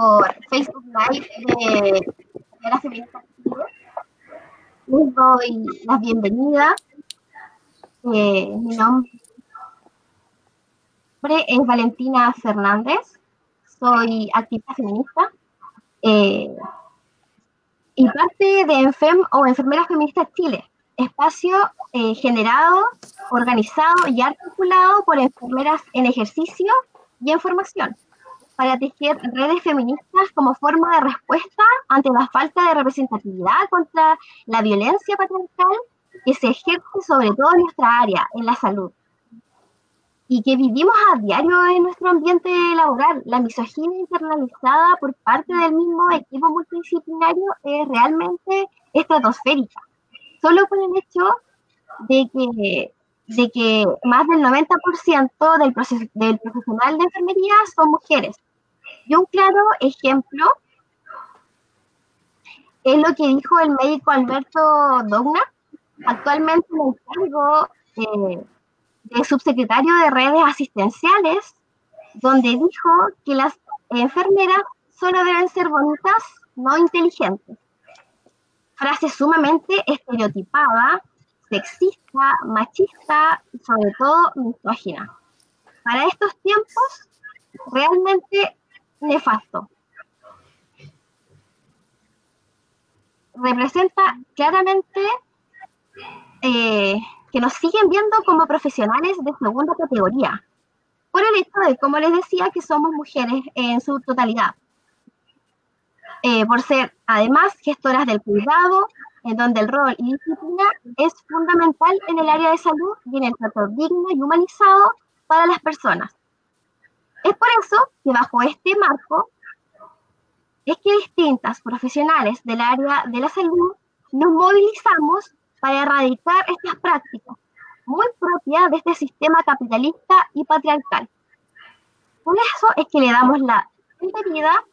por Facebook Live de, de la Feminista Les doy la bienvenida. Eh, mi nombre es Valentina Fernández. Soy activista feminista. Eh, y parte de ENFEM o Enfermeras Feministas Chile, espacio eh, generado, organizado y articulado por enfermeras en ejercicio y en formación, para tejer redes feministas como forma de respuesta ante la falta de representatividad contra la violencia patriarcal que se ejerce sobre todo en nuestra área, en la salud y que vivimos a diario en nuestro ambiente laboral. La misoginia internalizada por parte del mismo equipo multidisciplinario es realmente estratosférica. Solo por el hecho de que, de que más del 90% del, del profesional de enfermería son mujeres. Y un claro ejemplo es lo que dijo el médico Alberto Dogna, actualmente en el cargo eh, de subsecretario de redes asistenciales, donde dijo que las enfermeras solo deben ser bonitas, no inteligentes. Frase sumamente estereotipada, sexista, machista y sobre todo misógina. Para estos tiempos, realmente nefasto. Representa claramente eh, que nos siguen viendo como profesionales de segunda categoría, por el hecho de, como les decía, que somos mujeres en su totalidad. Eh, por ser además gestoras del cuidado, en donde el rol y disciplina es fundamental en el área de salud y en el trato digno y humanizado para las personas. Es por eso que bajo este marco es que distintas profesionales del área de la salud nos movilizamos para erradicar estas prácticas, muy propias de este sistema capitalista y patriarcal. Por eso es que le damos la bienvenida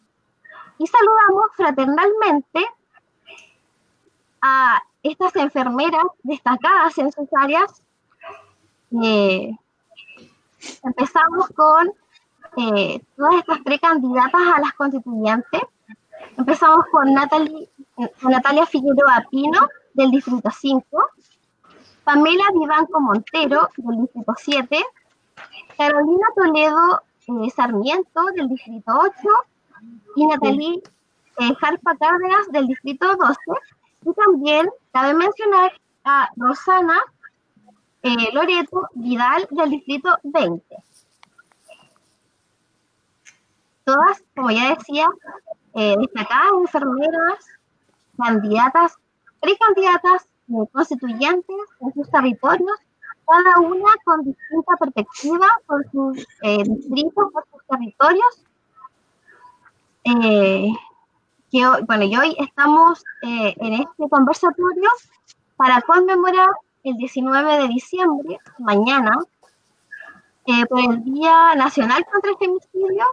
y saludamos fraternalmente a estas enfermeras destacadas en sus áreas. Eh, empezamos con todas estas precandidatas a las constituyentes. Empezamos con, Natalie, Natalia Figueroa Pino, del Distrito 5, Pamela Vivanco Montero, del Distrito 7, Carolina Toledo eh, Sarmiento, del Distrito 8, y Natalie eh, Jarpa Cárdenas, del Distrito 12. Y también cabe mencionar a Rosana eh, Loreto Vidal, del Distrito 20. Todas, como ya decía, destacadas enfermeras, candidatas precandidatas constituyentes en sus territorios, cada una con distinta perspectiva por sus eh, distritos, por sus territorios. Eh, que bueno, y hoy estamos eh, en este conversatorio para conmemorar el 19 de diciembre, mañana, por el Día Nacional contra el Femicidio,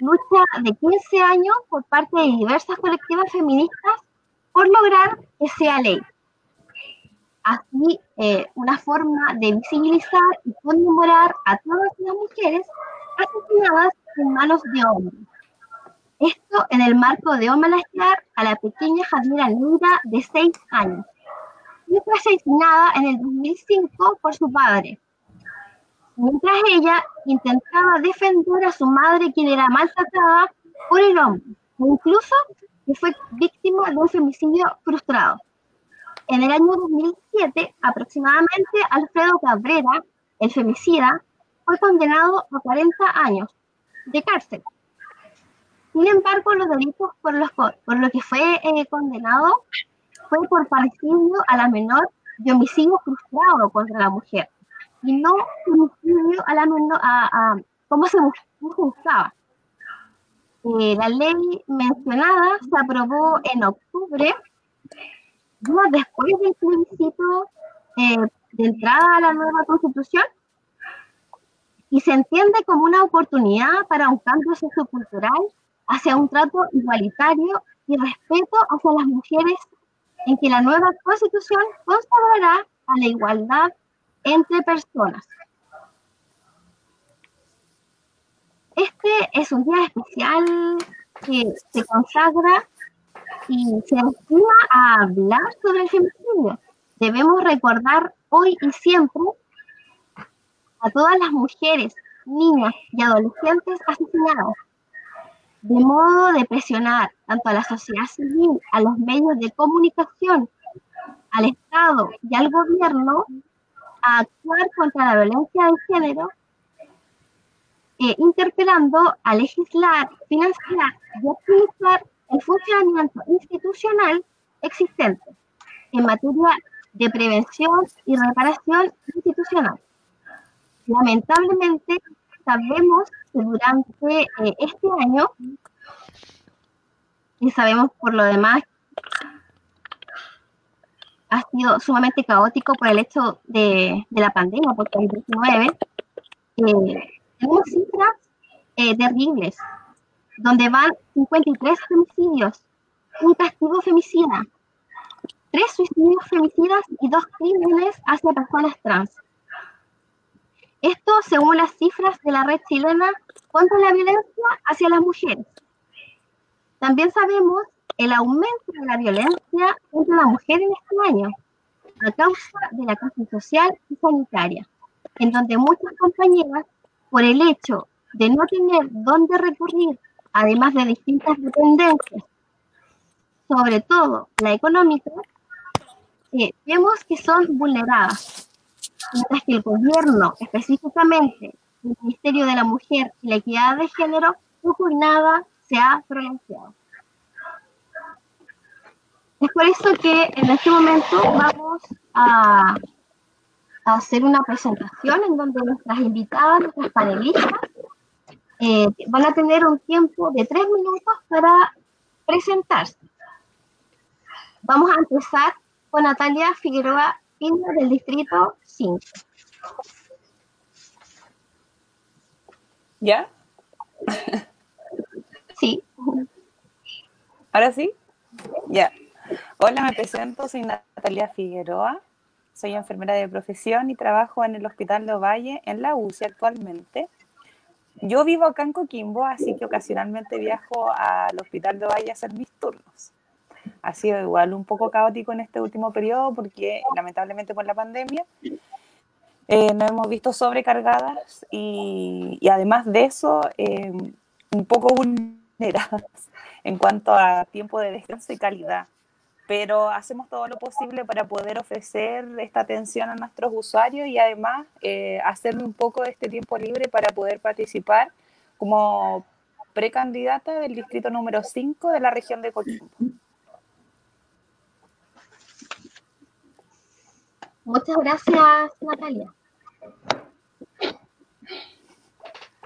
lucha de 15 años por parte de diversas colectivas feministas por lograr que sea ley. Así, eh, una forma de visibilizar y conmemorar a todas las mujeres asesinadas en manos de hombres. Esto en el marco de homenajear a la pequeña Jadira Neira de 6 años, y fue asesinada en el 2005 por su padre, mientras ella intentaba defender a su madre, quien era maltratada por el hombre, e incluso que fue víctima de un femicidio frustrado. En el año 2007, aproximadamente, Alfredo Cabrera, el femicida, fue condenado a 40 años de cárcel. Sin embargo, los delitos por los, que fue eh, condenado fue por parecido a la menor de homicidio frustrado contra la mujer y no homicidio a la a, a cómo se buscaba. Eh, la ley mencionada se aprobó en octubre, días después del plebiscito eh, de entrada a la nueva constitución, y se entiende como una oportunidad para un cambio sociocultural hacia un trato igualitario y respeto hacia las mujeres, en que la nueva constitución consagrará a la igualdad entre personas. este es un día especial que se consagra y se destina a hablar sobre el femicidio. Debemos recordar hoy y siempre a todas las mujeres, niñas y adolescentes asesinadas, de modo de presionar tanto a la sociedad civil, a los medios de comunicación, al Estado y al gobierno a actuar contra la violencia de género, eh, interpelando a legislar, financiar y optimizar el funcionamiento institucional existente en materia de prevención y reparación institucional. Lamentablemente, sabemos que durante eh, este año, y sabemos por lo demás, ha sido sumamente caótico por el hecho de, la pandemia, por COVID-19. Eh, tenemos cifras eh, terribles, donde van 53 femicidios, un castigo femicida, tres suicidios femicidas y dos crímenes hacia personas trans. Esto según las cifras de la red chilena contra la violencia hacia las mujeres. También sabemos el aumento de la violencia contra la mujer en este año, a causa de la crisis social y sanitaria, en donde muchas compañeras, por el hecho de no tener dónde recurrir, además de distintas dependencias, sobre todo la económica, eh, vemos que son vulneradas, mientras que el gobierno, específicamente el Ministerio de la Mujer y la Equidad de Género, poco y nada se ha pronunciado. Es por eso que en este momento vamos a, hacer una presentación en donde nuestras invitadas, nuestras panelistas, eh, van a tener un tiempo de tres minutos para presentarse. Vamos a empezar con Natalia Figueroa Pino del Distrito 5. ¿Ya? Sí. ¿Ahora sí? Ya. Hola, me presento, soy Natalia Figueroa, soy enfermera de profesión y trabajo en el Hospital de Ovalle, en la UCI actualmente. Yo vivo acá en Coquimbo, así que ocasionalmente viajo al Hospital de Ovalle a hacer mis turnos. Ha sido igual un poco caótico en este último periodo porque lamentablemente por la pandemia eh, nos hemos visto sobrecargadas y, además de eso eh, un poco vulneradas en cuanto a tiempo de descanso y calidad pero hacemos todo lo posible para poder ofrecer esta atención a nuestros usuarios y además eh, hacerme un poco de este tiempo libre para poder participar como precandidata del distrito número 5 de la región de Coquimbo. Muchas gracias, Natalia.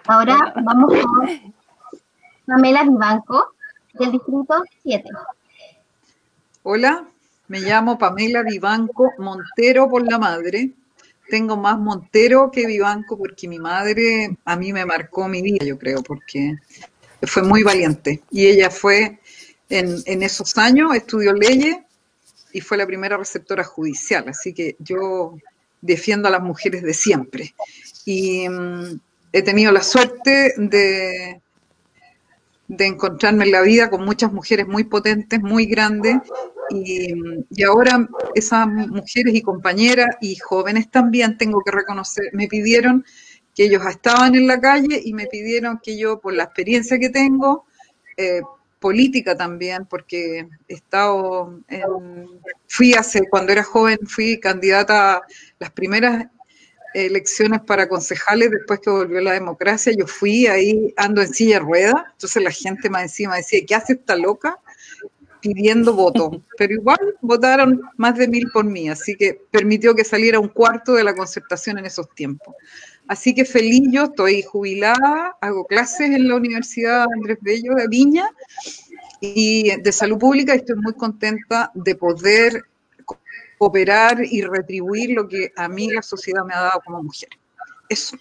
Ahora vamos con Pamela Vivanco, del distrito 7. Hola, me llamo Pamela Vivanco Montero por la madre. Tengo más Montero que Vivanco porque mi madre a mí me marcó mi vida, yo creo, porque fue muy valiente. Y ella fue, en, esos años, estudió leyes y fue la primera receptora judicial. Así que yo defiendo a las mujeres de siempre. Y mm, he tenido la suerte de, de encontrarme en la vida con muchas mujeres muy potentes, muy grandes, y, y, ahora esas mujeres y compañeras y jóvenes también, tengo que reconocer, me pidieron que ellos estaban en la calle y me pidieron que yo, por la experiencia que tengo, eh, política también, porque he estado, en, fui hace, cuando era joven, fui candidata a las primeras elecciones para concejales después que volvió la democracia, yo fui ahí, ando en silla de rueda, entonces la gente más encima decía, ¿qué hace esta loca? pidiendo voto, pero igual votaron más de mil por mí, así que permitió que saliera un cuarto de la concertación en esos tiempos. Así que feliz, yo estoy jubilada, hago clases en la Universidad Andrés Bello de Viña y de Salud Pública y estoy muy contenta de poder cooperar y retribuir lo que a mí la sociedad me ha dado como mujer. Eso.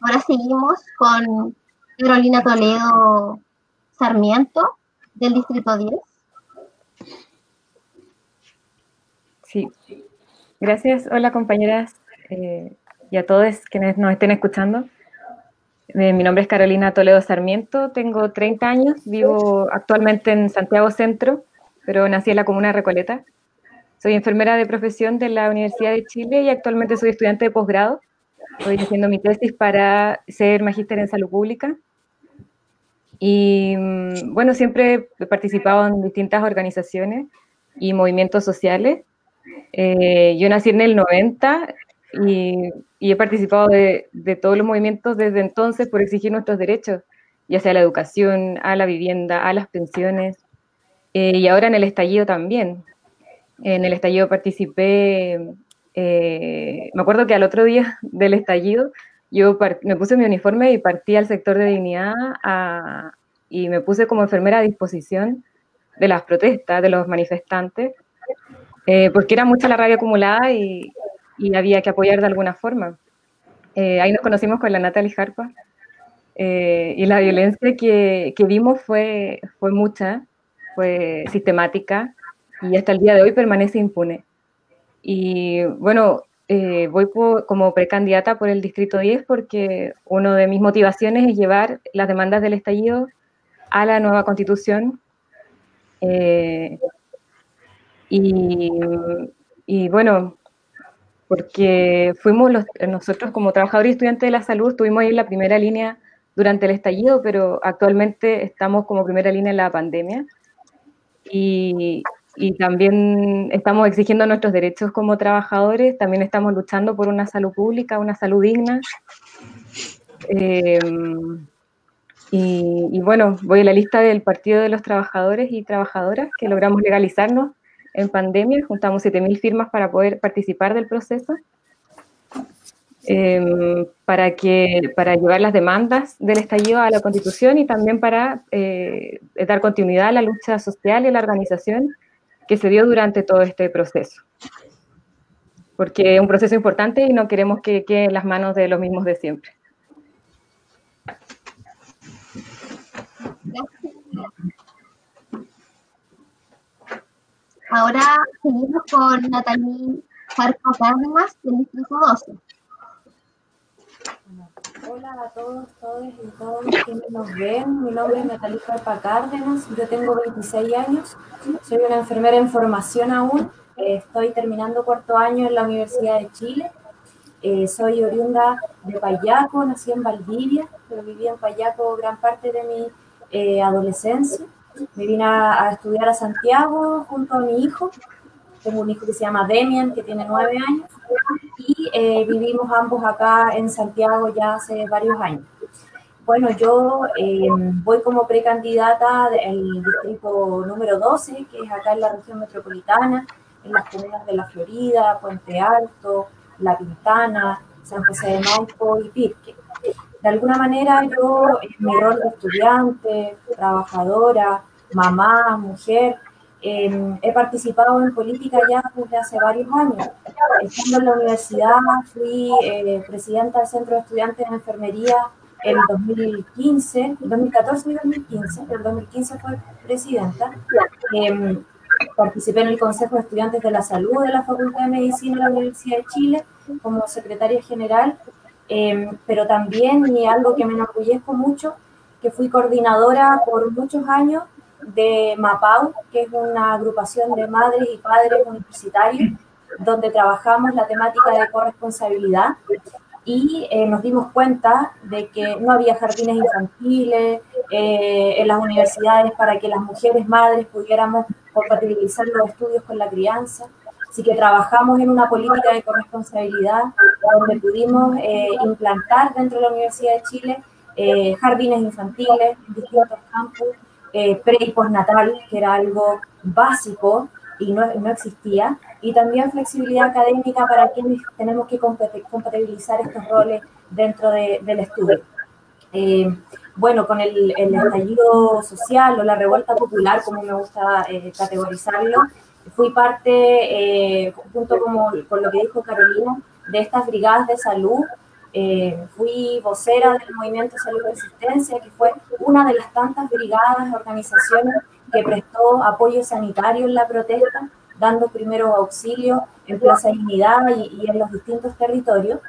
Ahora seguimos con Carolina Toledo Sarmiento, del Distrito 10. Sí, gracias. Hola compañeras. Eh, y a todos quienes nos estén escuchando. Eh, mi nombre es Carolina Toledo Sarmiento, tengo 30 años, vivo actualmente en Santiago Centro, pero nací en la comuna Recoleta. Soy enfermera de profesión de la Universidad de Chile y actualmente soy estudiante de posgrado. Estoy haciendo mi tesis para ser magíster en salud pública. Y mm, bueno, siempre he participado en distintas organizaciones y movimientos sociales. Eh, yo nací en el 90 y, he participado de, todos los movimientos desde entonces por exigir nuestros derechos, ya sea la educación, a la vivienda, a las pensiones, eh, y ahora en el estallido también. En el estallido participé, eh, me acuerdo que al otro día del estallido yo me puse mi uniforme y partí al sector de dignidad y me puse como enfermera a disposición de las protestas, de los manifestantes, eh, porque era mucha la rabia acumulada y, y había que apoyar de alguna forma. Eh, ahí nos conocimos con la Natalie Harpa eh, y la violencia que, que, vimos fue, fue mucha, fue sistemática y hasta el día de hoy permanece impune. Y bueno, eh, voy como precandidata por el Distrito 10 porque una de mis motivaciones es llevar las demandas del estallido a la nueva constitución. y, y bueno, porque fuimos nosotros como trabajadores y estudiantes de la salud, estuvimos ahí en la primera línea durante el estallido, pero actualmente estamos como primera línea en la pandemia. Y, también estamos exigiendo nuestros derechos como trabajadores, también estamos luchando por una salud pública, una salud digna. Em, y, bueno, voy a la lista del Partido de los Trabajadores y Trabajadoras, que logramos legalizarnos en pandemia, juntamos 7.000 firmas para poder participar del proceso, em, para, que, para llevar las demandas del estallido a la Constitución y también para eh, dar continuidad a la lucha social y la organización que se dio durante todo este proceso. Porque es un proceso importante y no queremos que quede en las manos de los mismos de siempre. Ahora seguimos con Natalie Farco Cárdenas del Distrito 12. Hola a todos, todos y todos quienes nos ven. Mi nombre es Natalie Farpa Cárdenas, yo tengo 26 años, soy una enfermera en formación aún, estoy terminando cuarto año en la Universidad de Chile, eh, soy oriunda de Payaco, nací en Valdivia, pero viví en Payaco gran parte de mi eh, adolescencia. Me vine a, estudiar a Santiago junto a mi hijo. Tengo un hijo que se llama Demian, que tiene nueve años, y eh, vivimos ambos acá en Santiago ya hace varios años. Bueno, yo eh, voy como precandidata del distrito número 12, que es acá en la región metropolitana, en las comunas de La Florida, Puente Alto, La Pintana, San José de Maipo y Pirque de alguna manera yo, en mi rol de estudiante, trabajadora, mamá, mujer, em, he participado en política ya desde hace varios años. Estando en la universidad, fui eh, presidenta del Centro de Estudiantes de Enfermería en 2015, 2014 y 2015, en 2015 fue presidenta. Em, participé en el Consejo de Estudiantes de la Salud de la Facultad de Medicina de la Universidad de Chile como secretaria general Em, pero también, y algo que me enorgullezco mucho, que fui coordinadora por muchos años de MAPAU, que es una agrupación de madres y padres universitarios, donde trabajamos la temática de corresponsabilidad y eh, nos dimos cuenta de que no había jardines infantiles eh, en las universidades para que las mujeres madres pudiéramos compatibilizar los estudios con la crianza. Así que trabajamos en una política de corresponsabilidad donde pudimos eh, implantar dentro de la Universidad de Chile eh, jardines infantiles, distintos campus, eh, pre y postnatal, que era algo básico y no, no, existía, y también flexibilidad académica para quienes tenemos que compatibilizar estos roles dentro de, del estudio. bueno, con el, el, estallido social o la revuelta popular, como me gusta categorizarlo, fui parte, eh, junto como, con lo que dijo Carolina, de estas brigadas de salud. Eh, fui vocera del Movimiento Salud Resistencia, que fue una de las tantas brigadas, organizaciones que prestó apoyo sanitario en la protesta, dando primero auxilio en Plaza Dignidad y, y en los distintos territorios.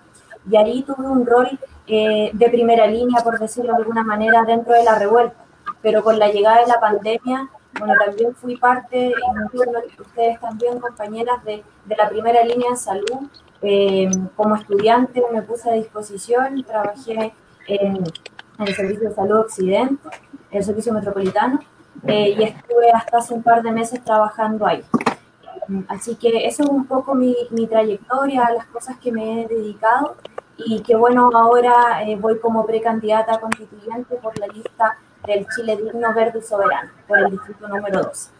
y ahí tuve un rol eh, de primera línea, por decirlo de alguna manera, dentro de la revuelta. Pero con la llegada de la pandemia, bueno, también fui parte, y ustedes también, compañeras, de, de, la primera línea en salud. Eh, como estudiante me puse a disposición, trabajé en, en, el Servicio de Salud Occidente, en el Servicio Metropolitano, eh, y estuve hasta hace un par de meses trabajando ahí. Así que eso es un poco mi, mi trayectoria, las cosas que me he dedicado y que bueno, ahora eh, voy como precandidata constituyente por la lista del Chile Digno, Verde y Soberano, por el distrito número 12.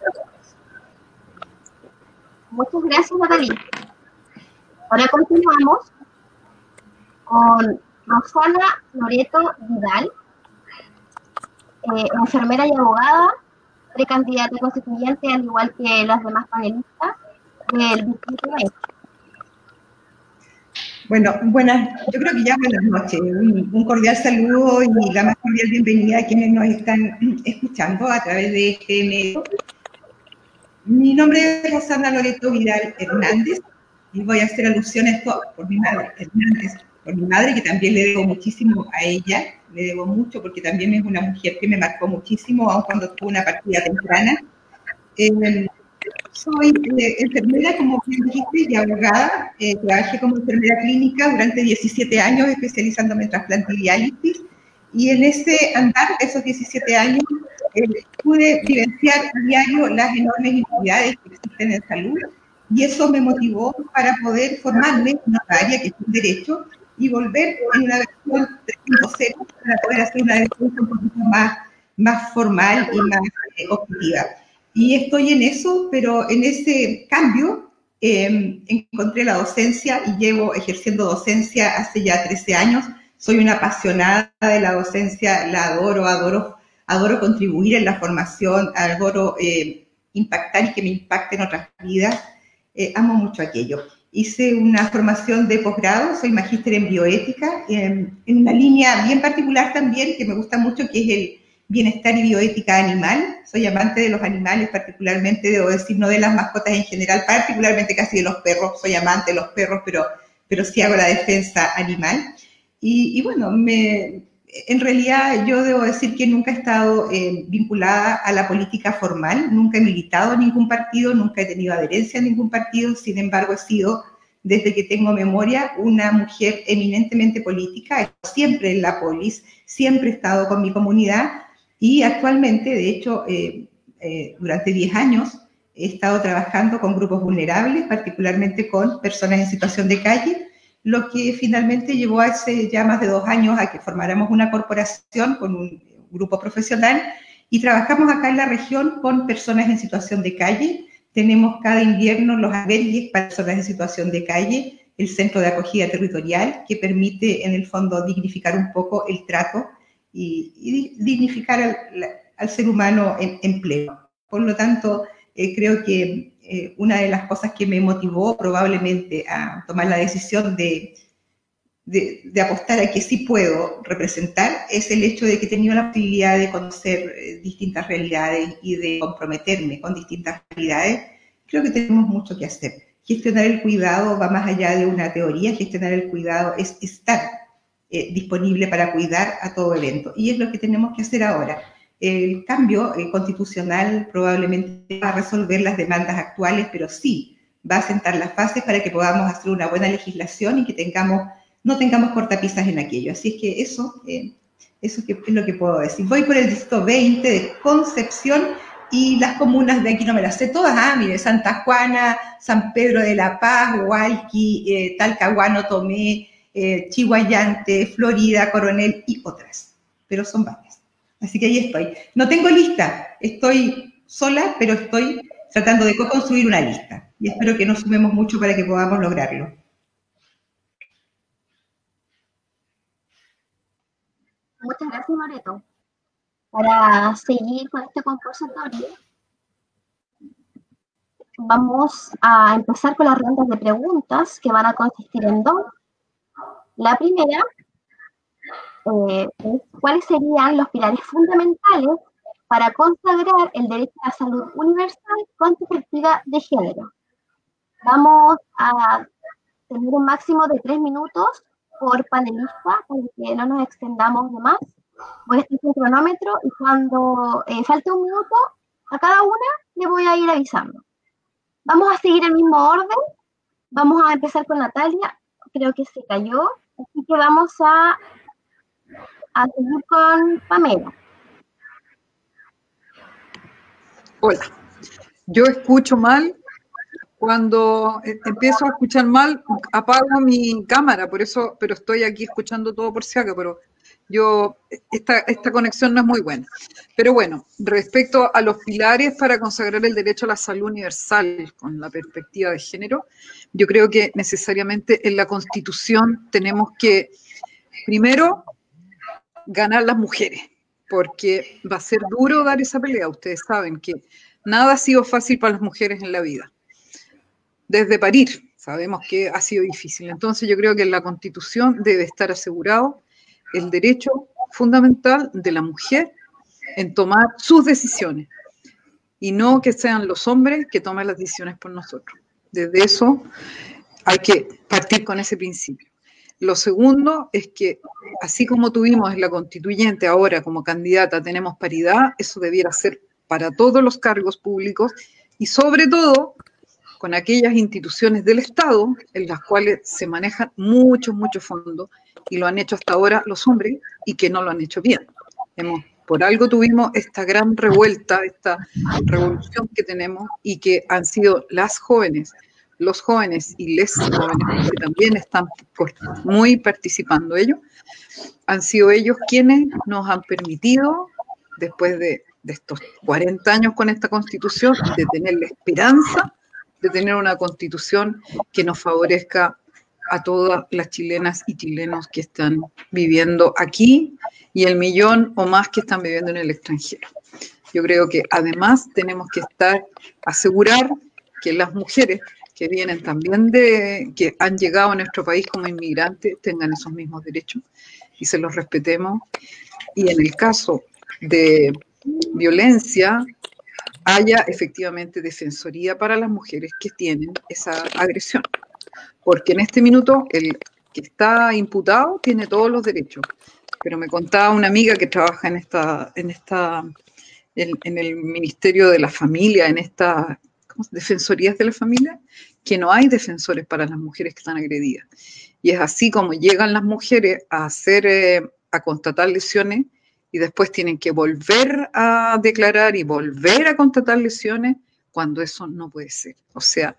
Muchas gracias, Natalia. Ahora continuamos con Rosana Loreto Vidal, eh, enfermera y abogada, precandidata constituyente, al igual que las demás panelistas del distrito 20. Bueno, buenas, yo creo que ya buenas noches. Un, cordial saludo y la más cordial bienvenida a quienes nos están escuchando a través de este medio. Mi nombre es Rosana Loreto Vidal Hernández y voy a hacer alusión a esto por mi madre, Hernández, por mi madre, que también le debo muchísimo a ella, le debo mucho porque también es una mujer que me marcó muchísimo, aun cuando tuvo una partida temprana. Eh, soy eh, enfermera, como bien dijiste, y abogada. Eh, trabajé como enfermera clínica durante 17 años, especializándome en trasplante diálisis. Y en ese andar, esos 17 años, eh, pude vivenciar a diario las enormes inequidades que existen en salud. Y eso me motivó para poder formarme en otra área que es el derecho y volver en una versión 3.0 para poder hacer una defensa un poquito más, más formal y más objetiva. Y estoy en eso, pero en ese cambio eh, encontré la docencia y llevo ejerciendo docencia hace ya 13 años. Soy una apasionada de la docencia, la adoro, adoro, adoro contribuir en la formación, adoro eh, impactar y que me impacte en otras vidas. Eh, amo mucho aquello. Hice una formación de posgrado, soy magíster en bioética, en, en una línea bien particular también que me gusta mucho, que es el bienestar y bioética animal. Soy amante de los animales, particularmente, debo decir, no de las mascotas en general, particularmente casi de los perros. Soy amante de los perros, pero, pero sí hago la defensa animal. Y, y bueno, me, en realidad yo debo decir que nunca he estado eh, vinculada a la política formal, nunca he militado en ningún partido, nunca he tenido adherencia a ningún partido, sin embargo he sido desde que tengo memoria, una mujer eminentemente política, siempre en la polis, siempre he estado con mi comunidad y actualmente, de hecho, eh, eh, durante 10 años he estado trabajando con grupos vulnerables, particularmente con personas en situación de calle, lo que finalmente llevó hace ya más de dos años a que formáramos una corporación con un grupo profesional y trabajamos acá en la región con personas en situación de calle. Tenemos cada invierno los albergues para personas en situación de calle, el centro de acogida territorial, que permite en el fondo dignificar un poco el trato y, y dignificar al, al, ser humano en, en, pleno. Por lo tanto, eh, creo que eh, una de las cosas que me motivó probablemente a tomar la decisión de, de, de, apostar a que sí puedo representar es el hecho de que he tenido la posibilidad de conocer eh, distintas realidades y de comprometerme con distintas realidades. Creo que tenemos mucho que hacer. Gestionar el cuidado va más allá de una teoría, gestionar el cuidado es estar eh, disponible para cuidar a todo evento. Y es lo que tenemos que hacer ahora. El cambio eh, constitucional probablemente va a resolver las demandas actuales, pero sí va a sentar las bases para que podamos hacer una buena legislación y que tengamos, no tengamos cortapisas en aquello. Así es que eso, eh, eso es lo que puedo decir. Voy por el distrito 20 de Concepción y las comunas de aquí no me las sé todas, ah, mire, Santa Juana, San Pedro de la Paz, Hualqui, eh, Talcahuano, Tomé, eh, Chihuayante, Florida, Coronel y otras, pero son varias. Así que ahí estoy. No tengo lista, estoy sola, pero estoy tratando de co-construir una lista y espero que nos sumemos mucho para que podamos lograrlo. Muchas gracias, Loreto. Para seguir con este conversatorio, vamos a empezar con las rondas de preguntas que van a consistir en dos. La primera eh, es cuáles serían los pilares fundamentales para consagrar el derecho a la salud universal con perspectiva de género. Vamos a tener un máximo de tres minutos por panelista para que no nos extendamos de más. Voy a estar con cronómetro y cuando eh, falte un minuto a cada una le voy a ir avisando. Vamos a seguir el mismo orden. Vamos a empezar con Natalia. Creo que se cayó. Así que vamos a, a seguir con Pamela. Hola. Yo escucho mal. Cuando eh, empiezo a escuchar mal, apago mi cámara, por eso, pero estoy aquí escuchando todo por si acaso, pero yo, esta, esta conexión no es muy buena. Pero bueno, respecto a los pilares para consagrar el derecho a la salud universal con la perspectiva de género, yo creo que necesariamente en la Constitución tenemos que, primero, ganar las mujeres, porque va a ser duro dar esa pelea. Ustedes saben que nada ha sido fácil para las mujeres en la vida. Desde parir, sabemos que ha sido difícil. Entonces yo creo que en la Constitución debe estar asegurado el derecho fundamental de la mujer en tomar sus decisiones y no que sean los hombres que tomen las decisiones por nosotros. Desde eso hay que partir con ese principio. Lo segundo es que, así como tuvimos en la constituyente ahora como candidata, tenemos paridad, eso debiera ser para todos los cargos públicos y sobre todo con aquellas instituciones del Estado en las cuales se manejan muchos, muchos fondos y lo han hecho hasta ahora los hombres y que no lo han hecho bien. Hemos, por algo tuvimos esta gran revuelta, esta revolución que tenemos y que han sido las jóvenes los jóvenes y les jóvenes que también están muy participando ellos, han sido ellos quienes nos han permitido, después de, de estos 40 años con esta constitución, de tener la esperanza de tener una constitución que nos favorezca a todas las chilenas y chilenos que están viviendo aquí y el millón o más que están viviendo en el extranjero. Yo creo que además tenemos que estar, asegurar que las mujeres que vienen también de, que han llegado a nuestro país como inmigrantes, tengan esos mismos derechos y se los respetemos. Y en el caso de violencia, haya efectivamente defensoría para las mujeres que tienen esa agresión. Porque en este minuto el que está imputado tiene todos los derechos. Pero me contaba una amiga que trabaja en esta, en esta, en, el Ministerio de la Familia, en esta defensorías de la familia, que no hay defensores para las mujeres que están agredidas. Y es así como llegan las mujeres a hacer, eh, a constatar lesiones y después tienen que volver a declarar y volver a constatar lesiones cuando eso no puede ser. O sea,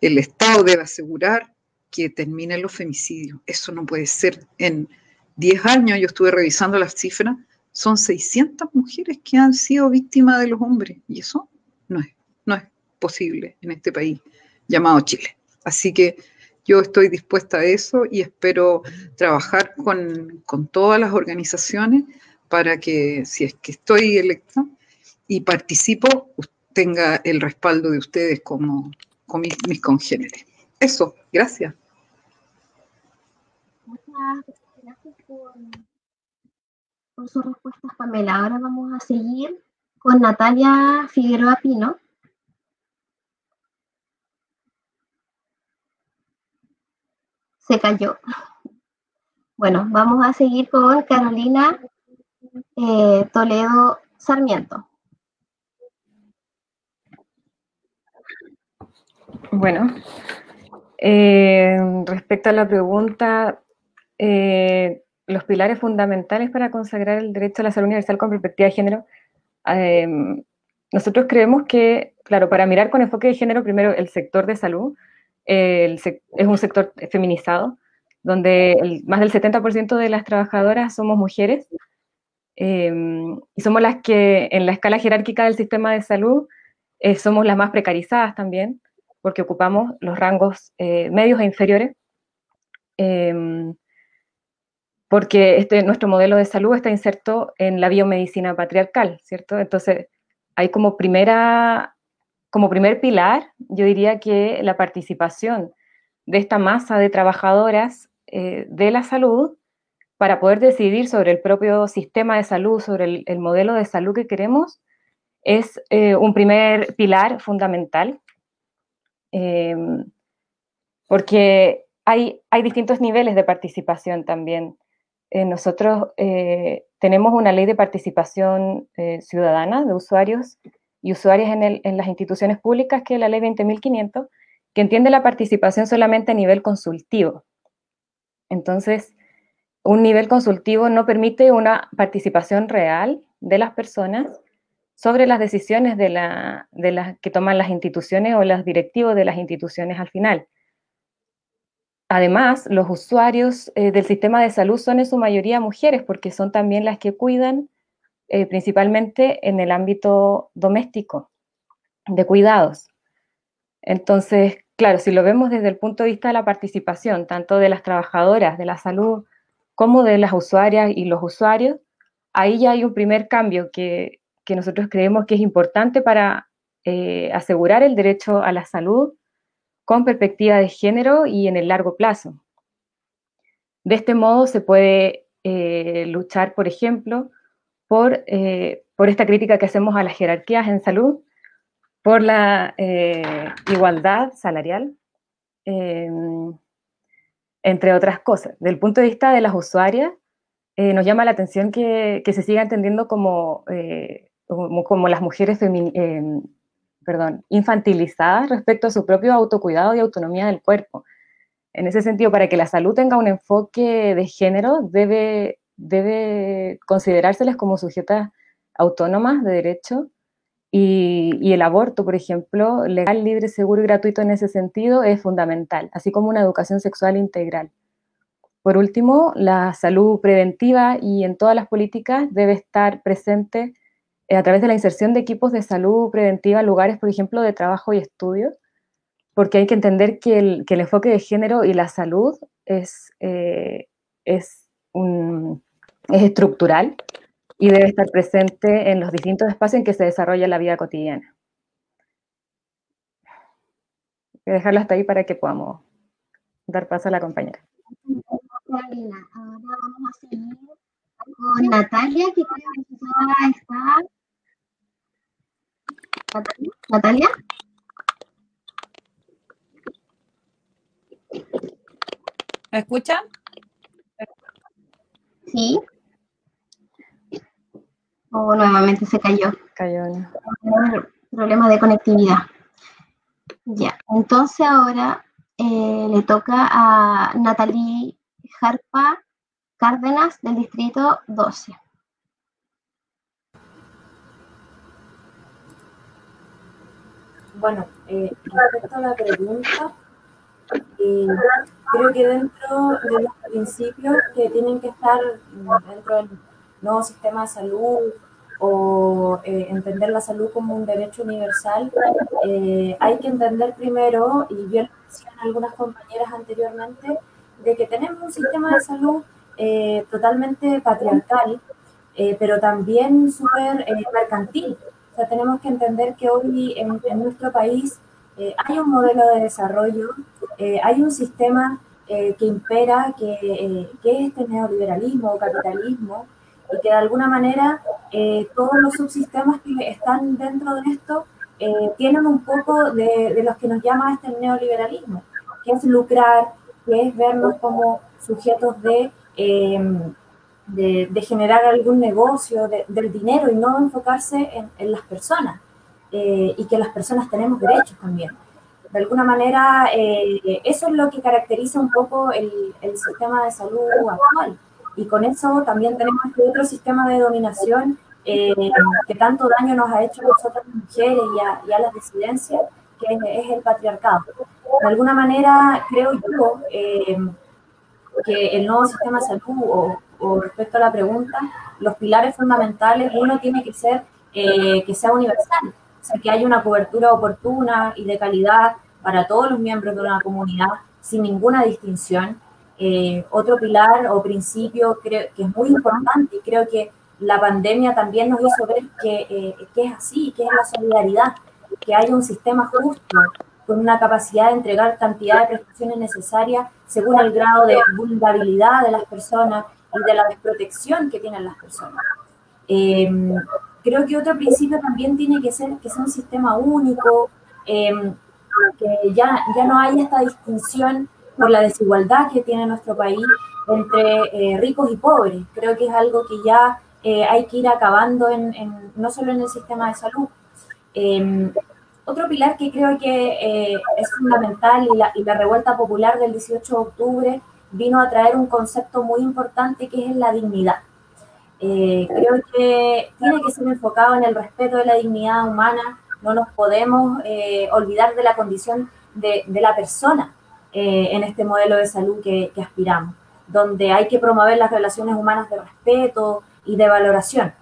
el Estado debe asegurar que terminen los femicidios. Eso no puede ser. En 10 años, yo estuve revisando las cifras, son 600 mujeres que han sido víctimas de los hombres y eso no es, no es posible en este país llamado Chile. Así que yo estoy dispuesta a eso y espero trabajar con, todas las organizaciones para que si es que estoy electa y participo, tenga el respaldo de ustedes como, mis, mis congéneres. Eso, gracias. Muchas gracias por, por sus respuestas, Pamela. Ahora vamos a seguir con Natalia Figueroa Pino. se cayó. Bueno, vamos a seguir con Carolina eh, Toledo Sarmiento. Bueno, eh, respecto a la pregunta, eh, los pilares fundamentales para consagrar el derecho a la salud universal con perspectiva de género, nosotros creemos que, claro, para mirar con enfoque de género, primero el sector de salud, es un sector feminizado, donde más del 70% de las trabajadoras somos mujeres em, y somos las que en la escala jerárquica del sistema de salud eh, somos las más precarizadas también, porque ocupamos los rangos eh, medios e inferiores, em, porque este, nuestro modelo de salud está inserto en la biomedicina patriarcal, ¿cierto? Entonces, hay como primera como primer pilar, yo diría que la participación de esta masa de trabajadoras eh, de la salud para poder decidir sobre el propio sistema de salud, sobre el, modelo de salud que queremos, es eh, un primer pilar fundamental. Em, porque hay, hay distintos niveles de participación también. Eh, nosotros eh, tenemos una ley de participación eh, ciudadana de usuarios y usuarias en, en, las instituciones públicas, que es la ley 20.500, que entiende la participación solamente a nivel consultivo. Entonces, un nivel consultivo no permite una participación real de las personas sobre las decisiones de, la, de las que toman las instituciones o los directivos de las instituciones al final. Además, los usuarios eh, del sistema de salud son en su mayoría mujeres porque son también las que cuidan eh, principalmente en el ámbito doméstico de cuidados. Entonces, claro, si lo vemos desde el punto de vista de la participación, tanto de las trabajadoras de la salud como de las usuarias y los usuarios, ahí ya hay un primer cambio que, que nosotros creemos que es importante para eh, asegurar el derecho a la salud con perspectiva de género y en el largo plazo. De este modo se puede eh, luchar, por ejemplo, por, eh, por, esta crítica que hacemos a las jerarquías en salud, por la igualdad salarial, entre otras cosas. Del punto de vista de las usuarias, nos llama la atención que, se siga entendiendo como como, las mujeres eh, infantilizadas respecto a su propio autocuidado y autonomía del cuerpo. En ese sentido, para que la salud tenga un enfoque de género, debe, debe considerárselas como sujetas autónomas de derecho y, el aborto, por ejemplo, legal, libre, seguro y gratuito en ese sentido es fundamental, así como una educación sexual integral. Por último, la salud preventiva y en todas las políticas debe estar presente eh, a través de la inserción de equipos de salud preventiva en lugares, por ejemplo, de trabajo y estudio, porque hay que entender que el, que el enfoque de género y la salud es, eh, es estructural y debe estar presente en los distintos espacios en que se desarrolla la vida cotidiana. Voy a dejarlo hasta ahí para que podamos dar paso a la compañera. Ahora vamos a seguir con Natalia, que creo que ya está Natalia. ¿Me escuchan? Sí. Oh, nuevamente se cayó. Cayó. Problema de conectividad. Ya, entonces ahora eh, le toca a Natalie Jarpa Cárdenas del distrito 12. Bueno, eh, respecto a la pregunta, eh, creo que dentro de los principios que tienen que estar dentro del nuevo sistema de salud o eh, entender la salud como un derecho universal, eh, hay que entender primero, y bien decían algunas compañeras anteriormente, de que tenemos un sistema de salud totalmente patriarcal, pero también súper mercantil. O sea, tenemos que entender que hoy en, nuestro país eh, hay un modelo de desarrollo, eh, hay un sistema eh, que impera, que, que, es este neoliberalismo o capitalismo, y que de alguna manera todos los subsistemas que están dentro de esto tienen un poco de, de los que nos llama este neoliberalismo, que es lucrar, que es vernos como sujetos de de, generar algún negocio del dinero y no enfocarse en, las personas eh, y que las personas tenemos derechos también. De alguna manera, eh, eso es lo que caracteriza un poco el, sistema de salud actual. Y con eso también tenemos este otro sistema de dominación eh, que tanto daño nos ha hecho a nosotras mujeres y a, las disidencias, que es, el patriarcado. De alguna manera, creo yo que el nuevo sistema de salud o, respecto a la pregunta, los pilares fundamentales, uno tiene que ser eh, que sea universal, o sea, que haya una cobertura oportuna y de calidad para todos los miembros de una comunidad sin ninguna distinción. Eh, otro pilar o principio creo que es muy importante y creo que la pandemia también nos hizo ver que, eh, que es así, que es la solidaridad, que haya un sistema justo, con una capacidad de entregar cantidad de prestaciones necesarias según el grado de vulnerabilidad de las personas y de la desprotección que tienen las personas. Eh, creo que otro principio también tiene que ser que sea un sistema único, eh, que ya, ya no hay esta distinción por la desigualdad que tiene nuestro país entre eh, ricos y pobres. Creo que es algo que ya eh, hay que ir acabando en, en, no solo en el sistema de salud. Eh, otro pilar que creo que eh, es fundamental y la, y la, revuelta popular del 18 de octubre vino a traer un concepto muy importante que es la dignidad. Creo que tiene que ser enfocado en el respeto de la dignidad humana, no nos podemos olvidar de la condición de la persona en este modelo de salud que, aspiramos, donde hay que promover las relaciones humanas de respeto y de valoración,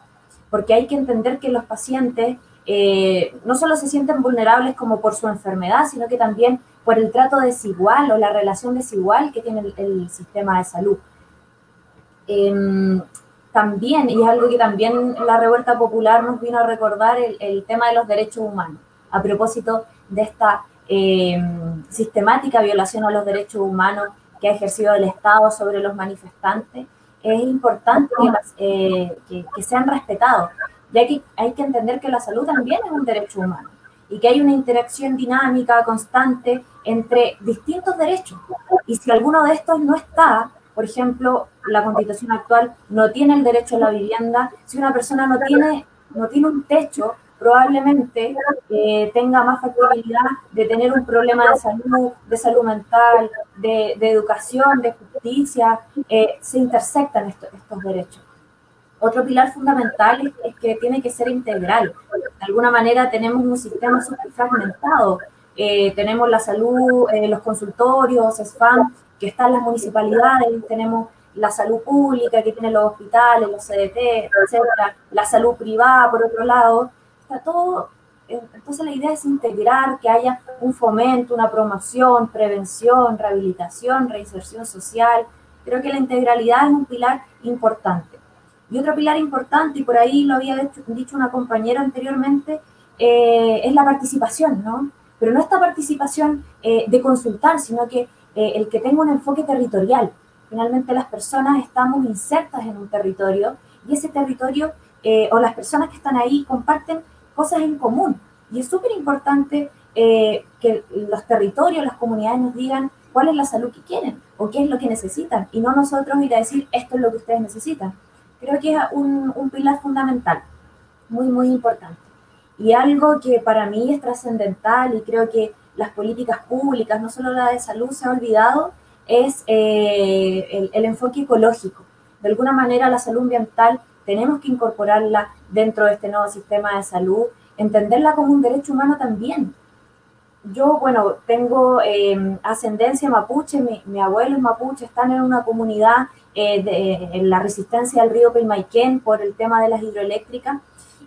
porque hay que entender que los pacientes eh, no solo se sienten vulnerables como por su enfermedad, sino que también por el trato desigual o la relación desigual que tiene el, sistema de salud. Eh, también, y es algo que también la revuelta popular nos vino a recordar, el tema de los derechos humanos, a propósito de esta eh, sistemática violación a los derechos humanos que ha ejercido el Estado sobre los manifestantes, es importante que, las, eh, que, que sean respetados ya que hay que entender que la salud también es un derecho humano y que hay una interacción dinámica, constante entre distintos derechos. Y si alguno de estos no está, por ejemplo, la constitución actual no tiene el derecho a la vivienda, si una persona no tiene, no tiene un techo, probablemente eh, tenga más factibilidad de tener un problema de salud, de salud mental, de, educación, de justicia, eh, se intersectan estos, estos derechos. Otro pilar fundamental es, que tiene que ser integral. De alguna manera tenemos un sistema fragmentado. Eh, tenemos la salud, los consultorios, SFAM, que están las municipalidades, tenemos la salud pública que tienen los hospitales, los CDT, etcétera, la salud privada, por otro lado. Está todo. Eh, entonces la idea es integrar, que haya un fomento, una promoción, prevención, rehabilitación, reinserción social. Creo que la integralidad es un pilar importante. Y otro pilar importante, y por ahí lo había dicho una compañera anteriormente, eh, es la participación, ¿no? Pero no esta participación eh, de consultar, sino que eh, el que tenga un enfoque territorial. Finalmente las personas estamos insertas en un territorio y ese territorio o las personas que están ahí comparten cosas en común. Y es súper importante que los territorios, las comunidades nos digan cuál es la salud que quieren o qué es lo que necesitan y no nosotros ir a decir esto es lo que ustedes necesitan creo que es un, un pilar fundamental, muy, muy importante. Y algo que para mí es trascendental y creo que las políticas públicas, no solo la de salud, se ha olvidado, es eh, el, el, enfoque ecológico. De alguna manera la salud ambiental tenemos que incorporarla dentro de este nuevo sistema de salud, entenderla como un derecho humano también. Yo, bueno, tengo eh, ascendencia mapuche, mi, mi, abuelo es mapuche, están en una comunidad eh, de, en la resistencia al río Peimaiquén por el tema de las hidroeléctricas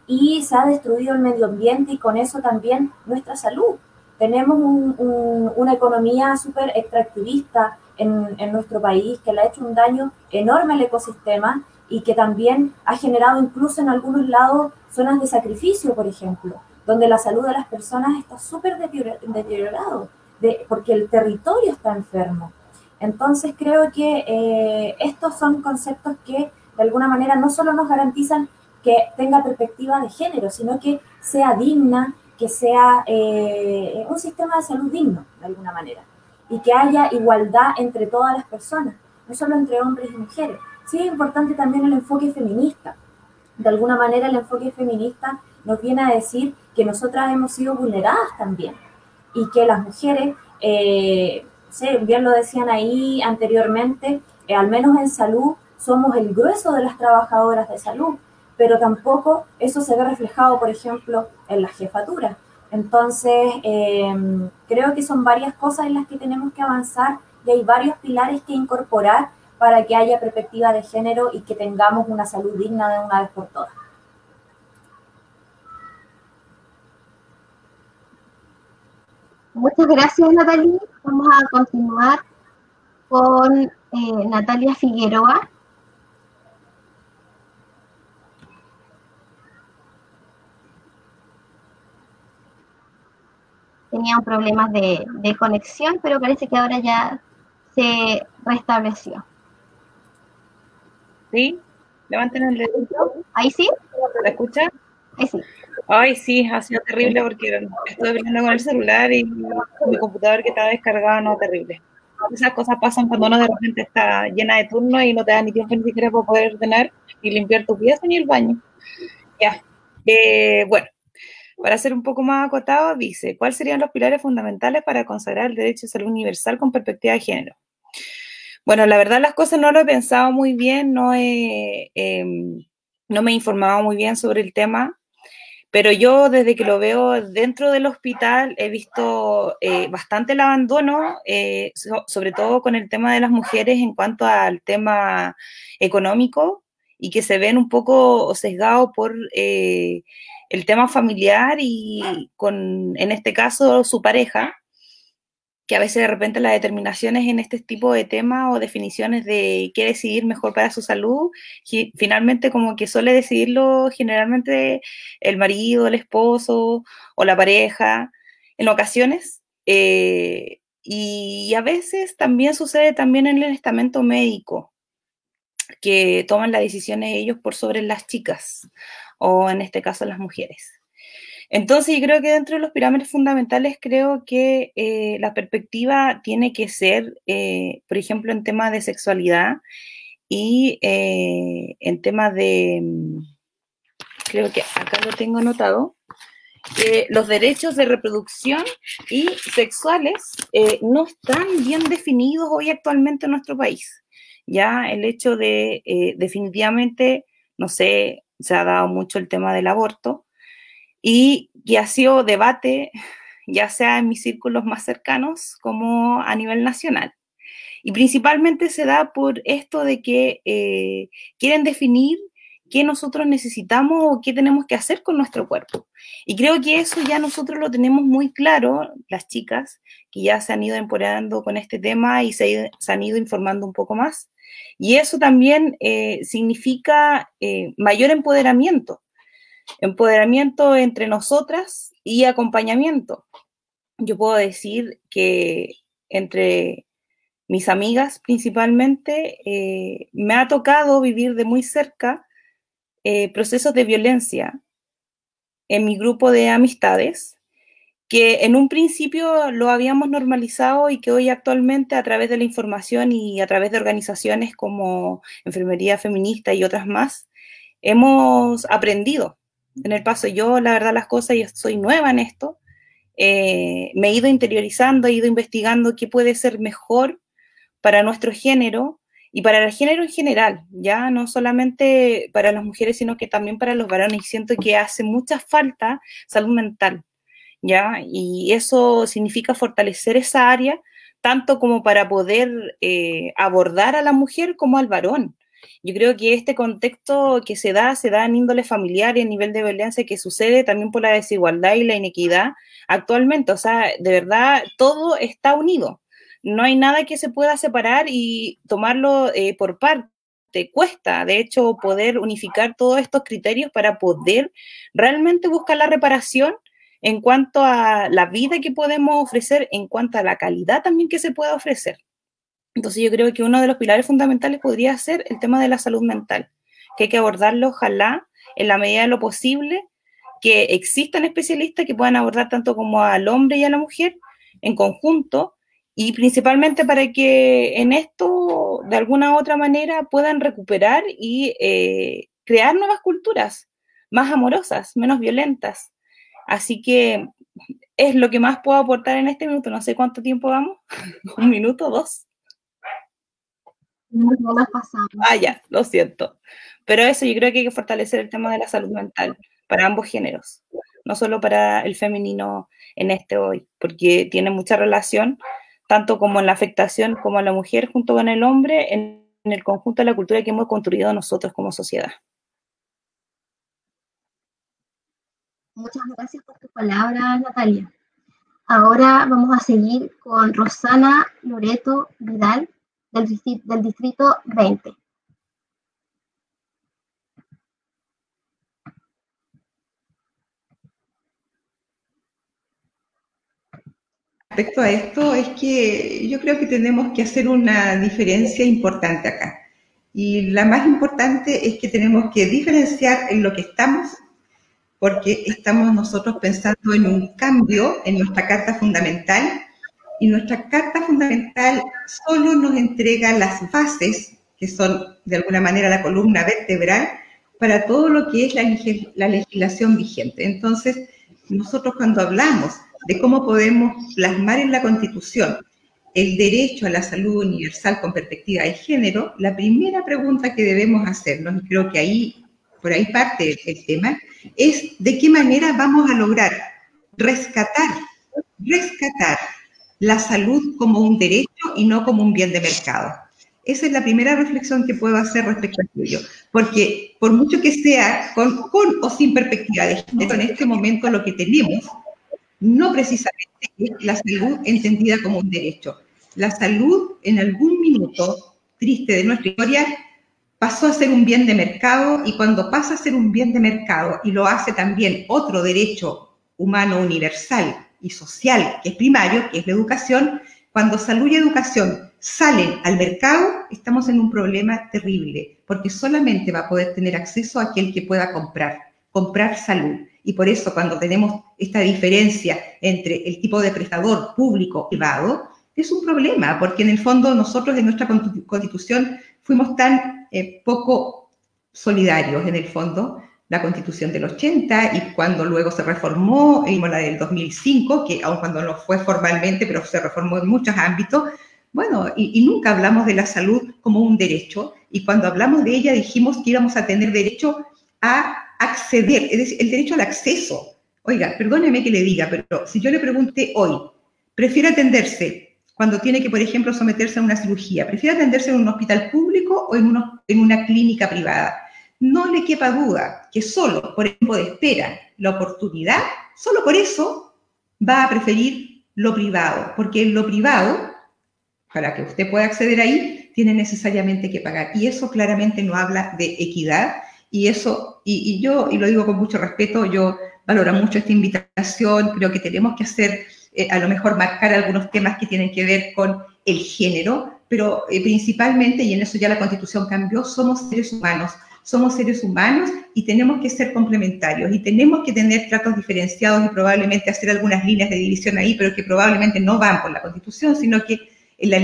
y se ha destruido el medio ambiente y con eso también nuestra salud. Tenemos un, una economía súper extractivista en, en nuestro país que le ha hecho un daño enorme al ecosistema y que también ha generado incluso en algunos lados zonas de sacrificio, por ejemplo donde la salud de las personas está súper deteriorado, de, porque el territorio está enfermo. Entonces creo que eh, estos son conceptos que de alguna manera no solo nos garantizan que tenga perspectiva de género, sino que sea digna, que sea eh, un sistema de salud digno, de alguna manera, y que haya igualdad entre todas las personas, no solo entre hombres y mujeres. Sí es importante también el enfoque feminista. De alguna manera el enfoque feminista nos viene a decir que nosotras hemos sido vulneradas también y que las mujeres, eh, bien lo decían ahí anteriormente, eh, al menos en salud somos el grueso de las trabajadoras de salud, pero tampoco eso se ve reflejado, por ejemplo, en las jefaturas. Entonces, eh, creo que son varias cosas en las que tenemos que avanzar y hay varios pilares que incorporar para que haya perspectiva de género y que tengamos una salud digna de una vez por todas. Muchas gracias, Natalie. Vamos a continuar con eh, Natalia Figueroa. Tenía problemas de, de conexión, pero parece que ahora ya se restableció. ¿Sí? Levanten el dedo. ¿Ahí sí? ¿La escuchan? Ahí sí. Ay, sí, ha sido terrible porque estuve peleando con el celular y mi computador que estaba descargado, no, terrible. esas cosas pasan cuando uno de repente está llena de turno y no te da ni tiempo ni siquiera para poder ordenar y limpiar tu pieza ni el baño. Ya. Eh, bueno, para ser un poco más acotado, dice, ¿cuáles serían los pilares fundamentales para consagrar el derecho a salud universal con perspectiva de género? Bueno, la verdad las cosas no lo he pensado muy bien, no, he, em, me he informado muy bien sobre el tema, pero yo desde que lo veo dentro del hospital he visto eh, bastante el abandono, eh, sobre todo con el tema de las mujeres en cuanto al tema económico y que se ven un poco sesgados por eh, el tema familiar y con, en este caso, su pareja, que a veces de repente las determinaciones en este tipo de temas o definiciones de qué decidir mejor para su salud, finalmente como que suele decidirlo generalmente el marido, el esposo o la pareja, en ocasiones. Eh, y a veces también sucede también en el estamento médico, que toman las decisiones ellos por sobre las chicas o en este caso las mujeres. Entonces, yo creo que dentro de los pirámides fundamentales, creo que eh, la perspectiva tiene que ser, eh, por ejemplo, en temas de sexualidad y eh, en temas de, mm, creo que acá lo tengo anotado, que los derechos de reproducción y sexuales no están bien definidos hoy actualmente en nuestro país. Ya el hecho de definitivamente, no sé, se ha dado mucho el tema del aborto y que ha sido debate ya sea en mis círculos más cercanos como a nivel nacional. Y principalmente se da por esto de que eh, quieren definir qué nosotros necesitamos o qué tenemos que hacer con nuestro cuerpo. Y creo que eso ya nosotros lo tenemos muy claro, las chicas, que ya se han ido empoderando con este tema y se, han ido informando un poco más. Y eso también eh, significa eh, mayor empoderamiento, empoderamiento entre nosotras y acompañamiento. Yo puedo decir que entre mis amigas principalmente eh, me ha tocado vivir de muy cerca procesos de violencia en mi grupo de amistades que en un principio lo habíamos normalizado y que hoy actualmente a través de la información y a través de organizaciones como Enfermería Feminista y otras más, hemos aprendido en el paso. Yo, la verdad, las cosas, y soy nueva en esto, eh, me he ido interiorizando, he ido investigando qué puede ser mejor para nuestro género y para el género en general, ya no solamente para las mujeres, sino que también para los varones. Y siento que hace mucha falta salud mental ¿ya? Y eso significa fortalecer esa área, tanto como para poder eh, abordar a la mujer como al varón. Yo creo que este contexto que se da, se da en índole familiar y a nivel de violencia que sucede también por la desigualdad y la inequidad actualmente. O sea, de verdad, todo está unido. No hay nada que se pueda separar y tomarlo eh, por parte cuesta, de hecho, poder unificar todos estos criterios para poder realmente buscar la reparación en cuanto a la vida que podemos ofrecer, en cuanto a la calidad también que se puede ofrecer. Entonces yo creo que uno de los pilares fundamentales podría ser el tema de la salud mental, que hay que abordarlo, ojalá, en la medida de lo posible, que existan especialistas que puedan abordar tanto como al hombre y a la mujer en conjunto, y principalmente para que en esto, de alguna u otra manera, puedan recuperar y eh, crear nuevas culturas más amorosas, menos violentas, Así que es lo que más puedo aportar en este minuto. No sé cuánto tiempo vamos. ¿Un minuto, dos? No, no pasamos. Ah, lo siento. Pero eso, yo creo que hay que fortalecer el tema de la salud mental para ambos géneros, no solo para el femenino en este hoy, porque tiene mucha relación, tanto como en la afectación como a la mujer junto con el hombre, en el conjunto de la cultura que hemos construido nosotros como sociedad. Muchas gracias por tu palabra, Natalia. Ahora vamos a seguir con Rosana Loreto Vidal del distrito, del distrito 20. Respecto a esto, es que yo creo que tenemos que hacer una diferencia importante acá. Y la más importante es que tenemos que diferenciar en lo que estamos porque estamos nosotros pensando en un cambio en nuestra Carta Fundamental y nuestra Carta Fundamental solo nos entrega las bases, que son de alguna manera la columna vertebral, para todo lo que es la, la legislación vigente. Entonces, nosotros cuando hablamos de cómo podemos plasmar en la Constitución el derecho a la salud universal con perspectiva de género, la primera pregunta que debemos hacernos, y creo que ahí, por ahí parte el tema, es de qué manera vamos a lograr rescatar, rescatar la salud como un derecho y no como un bien de mercado. Esa es la primera reflexión que puedo hacer respecto a ello, porque por mucho que sea con, o sin perspectiva de género, en este momento lo que tenemos no precisamente es la salud entendida como un derecho. La salud en algún minuto triste de nuestra historia pasó a ser un bien de mercado y cuando pasa a ser un bien de mercado y lo hace también otro derecho humano universal y social que es primario, que es la educación, cuando salud y educación salen al mercado, estamos en un problema terrible, porque solamente va a poder tener acceso aquel que pueda comprar, comprar salud. Y por eso cuando tenemos esta diferencia entre el tipo de prestador público y privado, es un problema, porque en el fondo nosotros en nuestra constitución fuimos tan eh, poco solidarios en el fondo, la constitución del 80 y cuando luego se reformó, vimos la del 2005, que aun cuando no fue formalmente, pero se reformó en muchos ámbitos, bueno, y, y, nunca hablamos de la salud como un derecho, y cuando hablamos de ella dijimos que íbamos a tener derecho a acceder, es decir, el derecho al acceso. Oiga, perdóneme que le diga, pero si yo le pregunté hoy, ¿prefiere atenderse cuando tiene que, por ejemplo, someterse a una cirugía? ¿Prefiere atenderse en un hospital público o en, uno, en una clínica privada? No le quepa duda que solo por el tiempo de espera, la oportunidad, solo por eso va a preferir lo privado, porque lo privado, para que usted pueda acceder ahí, tiene necesariamente que pagar. Y eso claramente no habla de equidad. Y eso, y, yo, y lo digo con mucho respeto, yo valoro mucho esta invitación, creo que tenemos que hacer, eh, a lo mejor marcar algunos temas que tienen que ver con el género, pero eh, principalmente, y en eso ya la constitución cambió, somos seres humanos somos seres humanos y tenemos que ser complementarios y tenemos que tener tratos diferenciados y probablemente hacer algunas líneas de división ahí, pero que probablemente no van por la Constitución, sino que en la,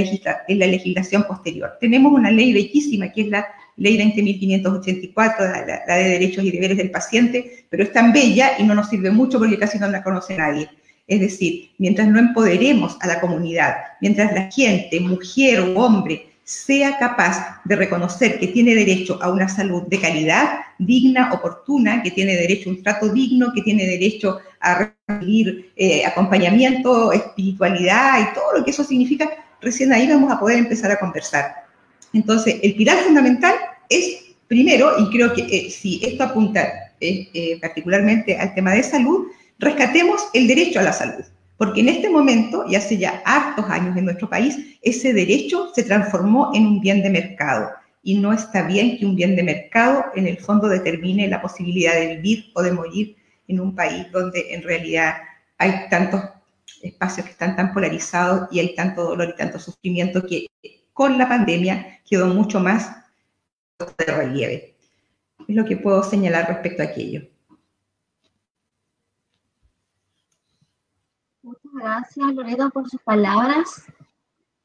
en la legislación posterior. Tenemos una ley bellísima que es la Ley 20.584, la, la de Derechos y Deberes del Paciente, pero es tan bella y no nos sirve mucho porque casi no la conoce nadie. Es decir, mientras no empoderemos a la comunidad, mientras la gente, mujer o hombre, sea capaz de reconocer que tiene derecho a una salud de calidad, digna, oportuna, que tiene derecho a un trato digno, que tiene derecho a recibir eh, acompañamiento, espiritualidad y todo lo que eso significa, recién ahí vamos a poder empezar a conversar. Entonces, el pilar fundamental es, primero, y creo que eh, si esto apunta eh, particularmente al tema de salud, rescatemos el derecho a la salud. Porque en este momento, y hace ya hartos años en nuestro país, ese derecho se transformó en un bien de mercado. Y no está bien que un bien de mercado en el fondo determine la posibilidad de vivir o de morir en un país donde en realidad hay tantos espacios que están tan polarizados y hay tanto dolor y tanto sufrimiento que con la pandemia quedó mucho más de relieve. Es lo que puedo señalar respecto a aquello. Muchas gracias, Loreto, por sus palabras.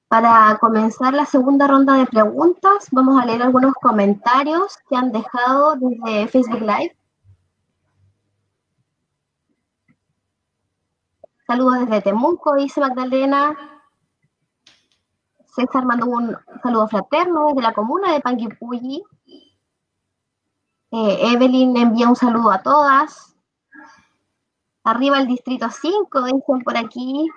Para comenzar la segunda ronda de preguntas, vamos a leer algunos comentarios que han dejado desde Facebook Live. Saludos desde Temuco, dice Magdalena. César mandó un saludo fraterno desde la comuna de Panguipulli. Eh, Evelyn envía un saludo a todas. Arriba el distrito 5, dicen por aquí.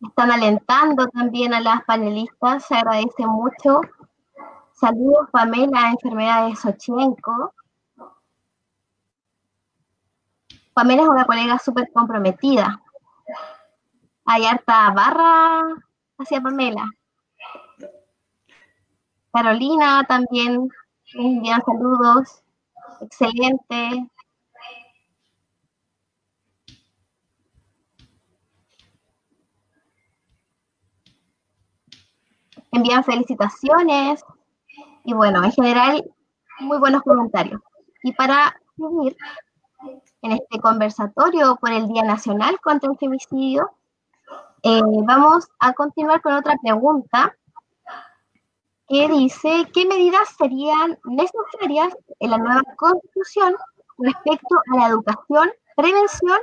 Están alentando también a las panelistas, se agradece mucho. Saludos, Pamela, enfermedad de Sochenko. Pamela es una colega súper comprometida. Hay harta barra hacia Pamela. Carolina también Envían saludos. Excelente. Envían felicitaciones. Y bueno, en general, muy buenos comentarios. Y para seguir, en este conversatorio por el Día Nacional contra el Femicidio. Eh, vamos a continuar con otra pregunta que dice, ¿qué medidas serían necesarias en la nueva constitución respecto a la educación, prevención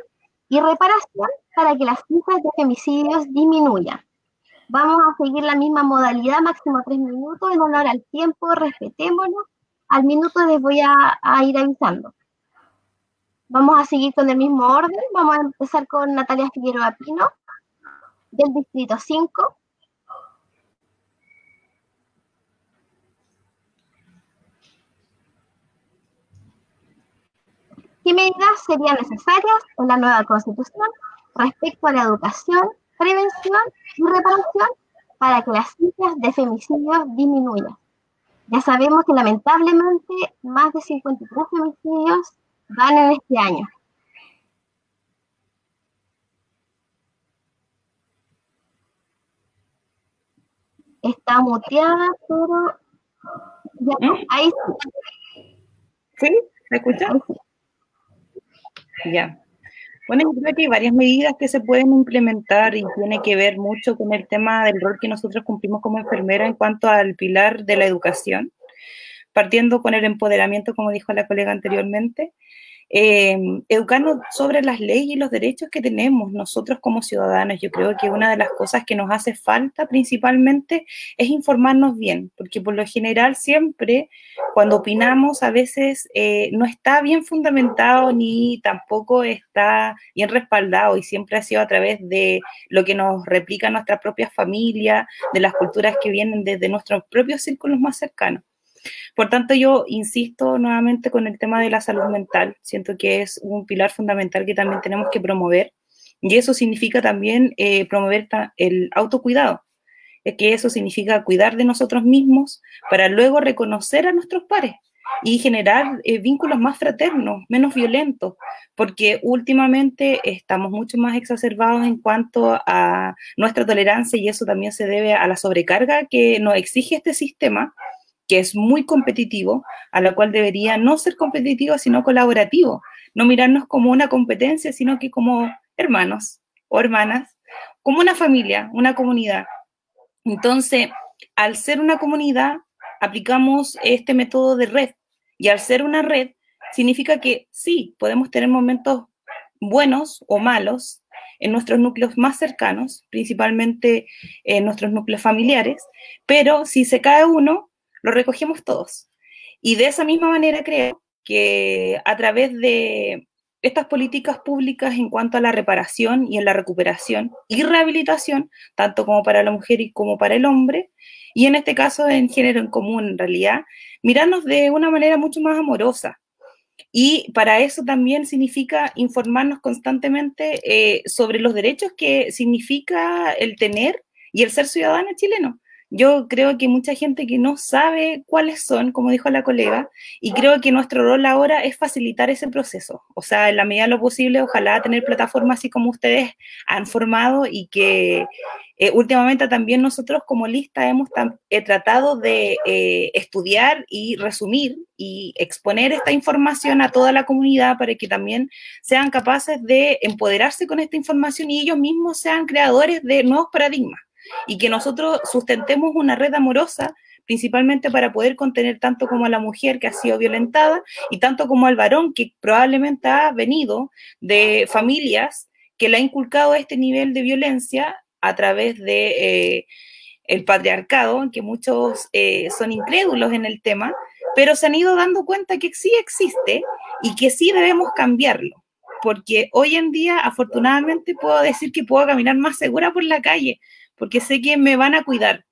y reparación para que las cifras de femicidios disminuyan? Vamos a seguir la misma modalidad, máximo tres minutos, en honor al tiempo, respetémonos. Al minuto les voy a, ir avisando. Vamos a seguir con el mismo orden. Vamos a empezar con Natalia Figueroa Pino, del Distrito 5. ¿Qué medidas serían necesarias en la nueva Constitución respecto a la educación, prevención y reparación para que las cifras de femicidios disminuyan? Ya sabemos que lamentablemente más de 53 femicidios van en este año. Está muteada, pero ya, ¿Mm? ahí sí. ¿Sí? ¿Me escucha? Ya. Bueno, yo creo que hay varias medidas que se pueden implementar y tiene que ver mucho con el tema del rol que nosotros cumplimos como enfermera en cuanto al pilar de la educación, partiendo con el empoderamiento, como dijo la colega anteriormente, eh, educarnos sobre las leyes y los derechos que tenemos nosotros como ciudadanos. Yo creo que una de las cosas que nos hace falta principalmente es informarnos bien, porque por lo general siempre cuando opinamos a veces eh, no está bien fundamentado ni tampoco está bien respaldado y siempre ha sido a través de lo que nos replica nuestra propia familia, de las culturas que vienen desde nuestros propios círculos más cercanos. Por tanto, yo insisto nuevamente con el tema de la salud mental. Siento que es un pilar fundamental que también tenemos que promover. Y eso significa también eh, promover el autocuidado. Es que eso significa cuidar de nosotros mismos para luego reconocer a nuestros pares y generar eh, vínculos más fraternos, menos violentos, porque últimamente estamos mucho más exacerbados en cuanto a nuestra tolerancia y eso también se debe a la sobrecarga que nos exige este sistema que es muy competitivo, a la cual debería no ser competitivo, sino colaborativo, no mirarnos como una competencia, sino que como hermanos o hermanas, como una familia, una comunidad. Entonces, al ser una comunidad, aplicamos este método de red, y al ser una red, significa que sí, podemos tener momentos buenos o malos en nuestros núcleos más cercanos, principalmente en nuestros núcleos familiares, pero si se cae uno, lo recogemos todos. Y de esa misma manera creo que a través de estas políticas públicas en cuanto a la reparación y en la recuperación y rehabilitación, tanto como para la mujer y como para el hombre, y en este caso en género en común en realidad, mirarnos de una manera mucho más amorosa. Y para eso también significa informarnos constantemente eh, sobre los derechos que significa el tener y el ser ciudadano chileno. Yo creo que mucha gente que no sabe cuáles son, como dijo la colega, y creo que nuestro rol ahora es facilitar ese proceso. O sea, en la medida de lo posible, ojalá tener plataformas así como ustedes han formado y que eh, últimamente también nosotros como lista hemos tratado de eh, estudiar y resumir y exponer esta información a toda la comunidad para que también sean capaces de empoderarse con esta información y ellos mismos sean creadores de nuevos paradigmas y que nosotros sustentemos una red amorosa principalmente para poder contener tanto como a la mujer que ha sido violentada y tanto como al varón que probablemente ha venido de familias que le ha inculcado este nivel de violencia a través de eh, el patriarcado, que muchos eh, son incrédulos en el tema, pero se han ido dando cuenta que sí existe y que sí debemos cambiarlo porque hoy en día afortunadamente puedo decir que puedo caminar más segura por la calle, porque sé que me van a cuidar,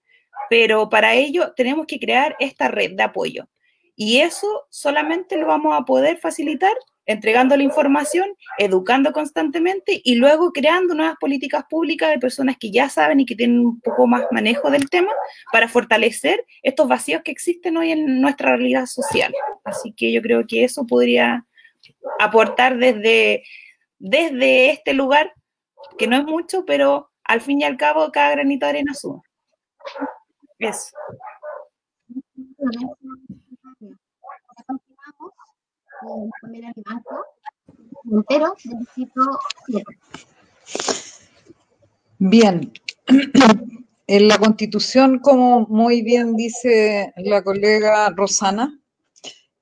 pero para ello tenemos que crear esta red de apoyo. Y eso solamente lo vamos a poder facilitar entregando la información, educando constantemente y luego creando nuevas políticas públicas de personas que ya saben y que tienen un poco más manejo del tema para fortalecer estos vacíos que existen hoy en nuestra realidad social. Así que yo creo que eso podría aportar desde, desde este lugar, que no es mucho, pero al fin y al cabo, cada granito de arena suma. Eso. Continuamos con Pamela Vivanco, Montero, del distrito 7. Bien. En la Constitución, como muy bien dice la colega Rosana,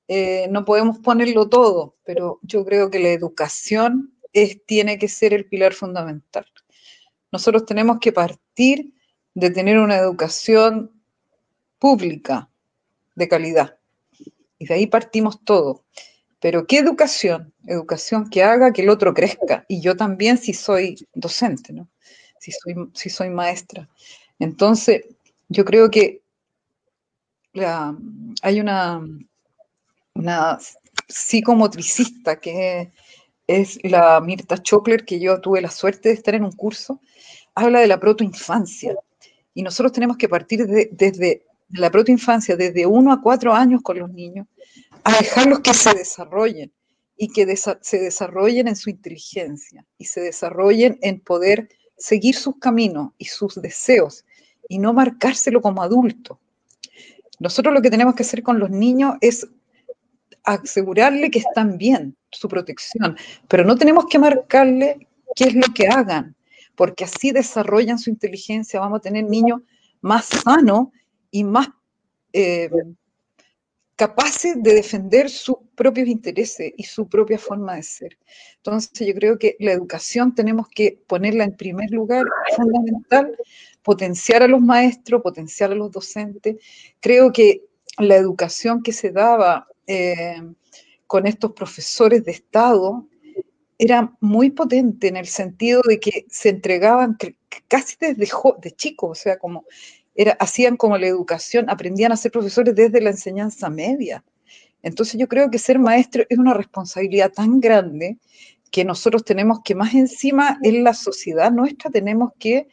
eh, no podemos ponerlo todo, pero yo creo que la educación es, tiene que ser el pilar fundamental. Nosotros tenemos que partir de tener una educación pública de calidad. Y de ahí partimos todo. Pero ¿qué educación? Educación que haga que el otro crezca. Y yo también si soy docente, ¿no? Si soy, si soy maestra. Entonces, yo creo que hay una, una psicomotricista que es la Mirta Chopler, que yo tuve la suerte de estar en un curso, habla de la protoinfancia. Y nosotros tenemos que partir desde la protoinfancia, desde uno a cuatro años con los niños, a dejarlos que se desarrollen y que se desarrollen en su inteligencia y se desarrollen en poder seguir sus caminos y sus deseos y no marcárselo como adulto. Nosotros lo que tenemos que hacer con los niños es asegurarle que están bien, su protección, pero no tenemos que marcarle qué es lo que hagan, porque así desarrollan su inteligencia, vamos a tener niños más sanos y más eh, capaces de defender sus propios intereses y su propia forma de ser. Entonces yo creo que la educación tenemos que ponerla en primer lugar, fundamental, potenciar a los maestros, potenciar a los docentes. Creo que la educación que se daba eh, con estos profesores de Estado era muy potente en el sentido de que se entregaban casi desde de chicos, o sea, como hacían como la educación, aprendían a ser profesores desde la enseñanza media. Entonces yo creo que ser maestro es una responsabilidad tan grande que nosotros tenemos que más encima en la sociedad nuestra tenemos que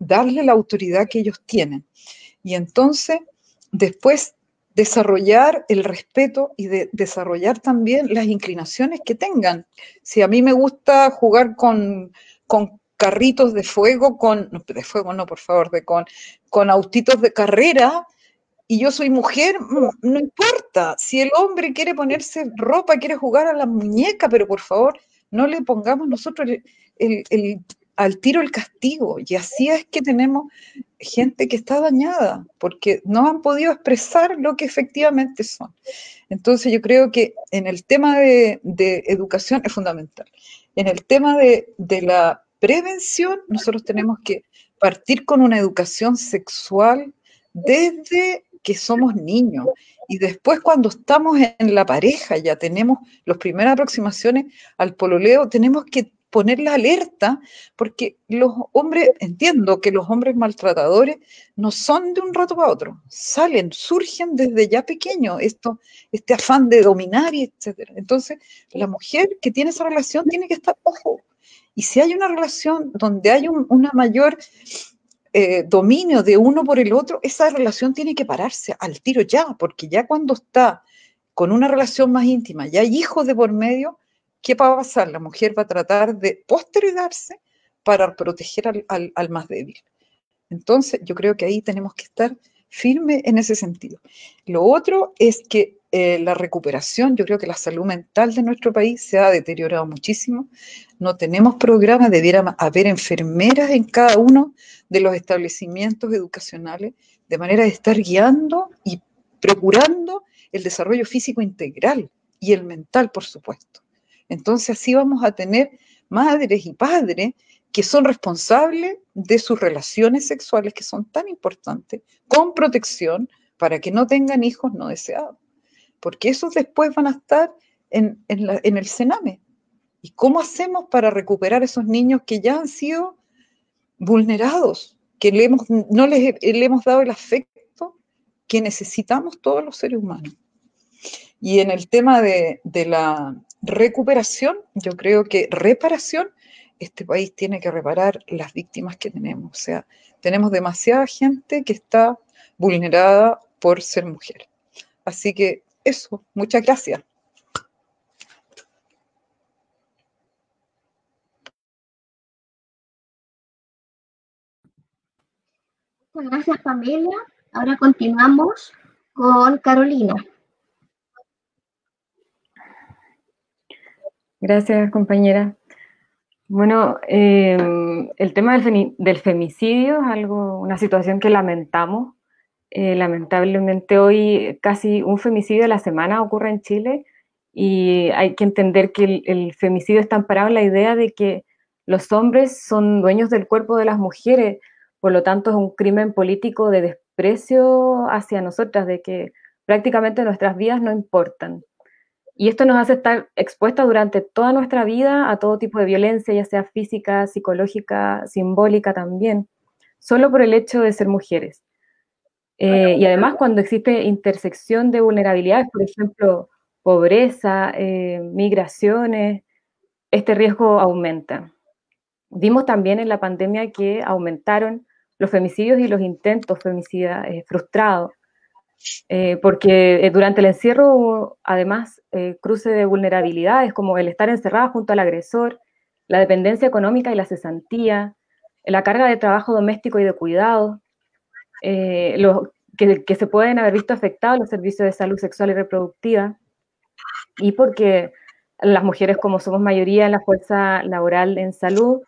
darle la autoridad que ellos tienen. Y entonces después desarrollar el respeto y de desarrollar también las inclinaciones que tengan. Si a mí me gusta jugar con, con carritos de fuego con, de fuego no, por favor, de con, con autitos de carrera y yo soy mujer, mm, no importa. Si el hombre quiere ponerse ropa, quiere jugar a la muñeca, pero por favor, no le pongamos nosotros al tiro el castigo. Y así es que tenemos gente que está dañada, porque no han podido expresar lo que efectivamente son. Entonces yo creo que en el tema de, educación es fundamental. En el tema de, de la prevención, nosotros tenemos que partir con una educación sexual desde que somos niños. Y después cuando estamos en la pareja, ya tenemos las primeras aproximaciones al pololeo, tenemos que poner la alerta, porque los hombres, entiendo que los hombres maltratadores no son de un rato para otro, salen, surgen desde ya pequeños, esto, este afán de dominar y etcétera. Entonces, la mujer que tiene esa relación tiene que estar, ojo, y si hay una relación donde hay un una mayor eh, dominio de uno por el otro, esa relación tiene que pararse al tiro ya, porque ya cuando está con una relación más íntima, ya hay hijos de por medio, ¿qué va a pasar? La mujer va a tratar de postergarse para proteger al, más débil. Entonces, yo creo que ahí tenemos que estar firme en ese sentido. Lo otro es que eh, la recuperación, yo creo que la salud mental de nuestro país se ha deteriorado muchísimo. No tenemos programas, debiera haber enfermeras en cada uno de los establecimientos educacionales, de manera de estar guiando y procurando el desarrollo físico integral y el mental, por supuesto. Entonces así vamos a tener madres y padres que son responsables de sus relaciones sexuales, que son tan importantes, con protección para que no tengan hijos no deseados porque esos después van a estar en, el Sename. ¿Y cómo hacemos para recuperar esos niños que ya han sido vulnerados, que le hemos, no les le hemos dado el afecto que necesitamos todos los seres humanos? Y en el tema de la recuperación, yo creo que reparación, este país tiene que reparar las víctimas que tenemos. O sea, tenemos demasiada gente que está vulnerada por ser mujer. Así que eso, muchas gracias. Muchas gracias, Pamela. Ahora continuamos con Carolina. Gracias, compañera. Bueno, em, el tema del, femicidio es algo, una situación que lamentamos. Eh, lamentablemente hoy casi un femicidio a la semana ocurre en Chile y hay que entender que el, femicidio está amparado en la idea de que los hombres son dueños del cuerpo de las mujeres, por lo tanto es un crimen político de desprecio hacia nosotras, de que prácticamente nuestras vidas no importan. Y esto nos hace estar expuestas durante toda nuestra vida a todo tipo de violencia, ya sea física, psicológica, simbólica también, solo por el hecho de ser mujeres. Eh, y además cuando existe intersección de vulnerabilidades, por ejemplo, pobreza, eh, migraciones, este riesgo aumenta. Vimos también en la pandemia que aumentaron los femicidios y los intentos femicidas eh, frustrados. Eh, porque eh, durante el encierro hubo además eh, cruce de vulnerabilidades como el estar encerrada junto al agresor, la dependencia económica y la cesantía, la carga de trabajo doméstico y de cuidado, que, que, se pueden haber visto afectados los servicios de salud sexual y reproductiva, y porque las mujeres, como somos mayoría en la fuerza laboral en salud,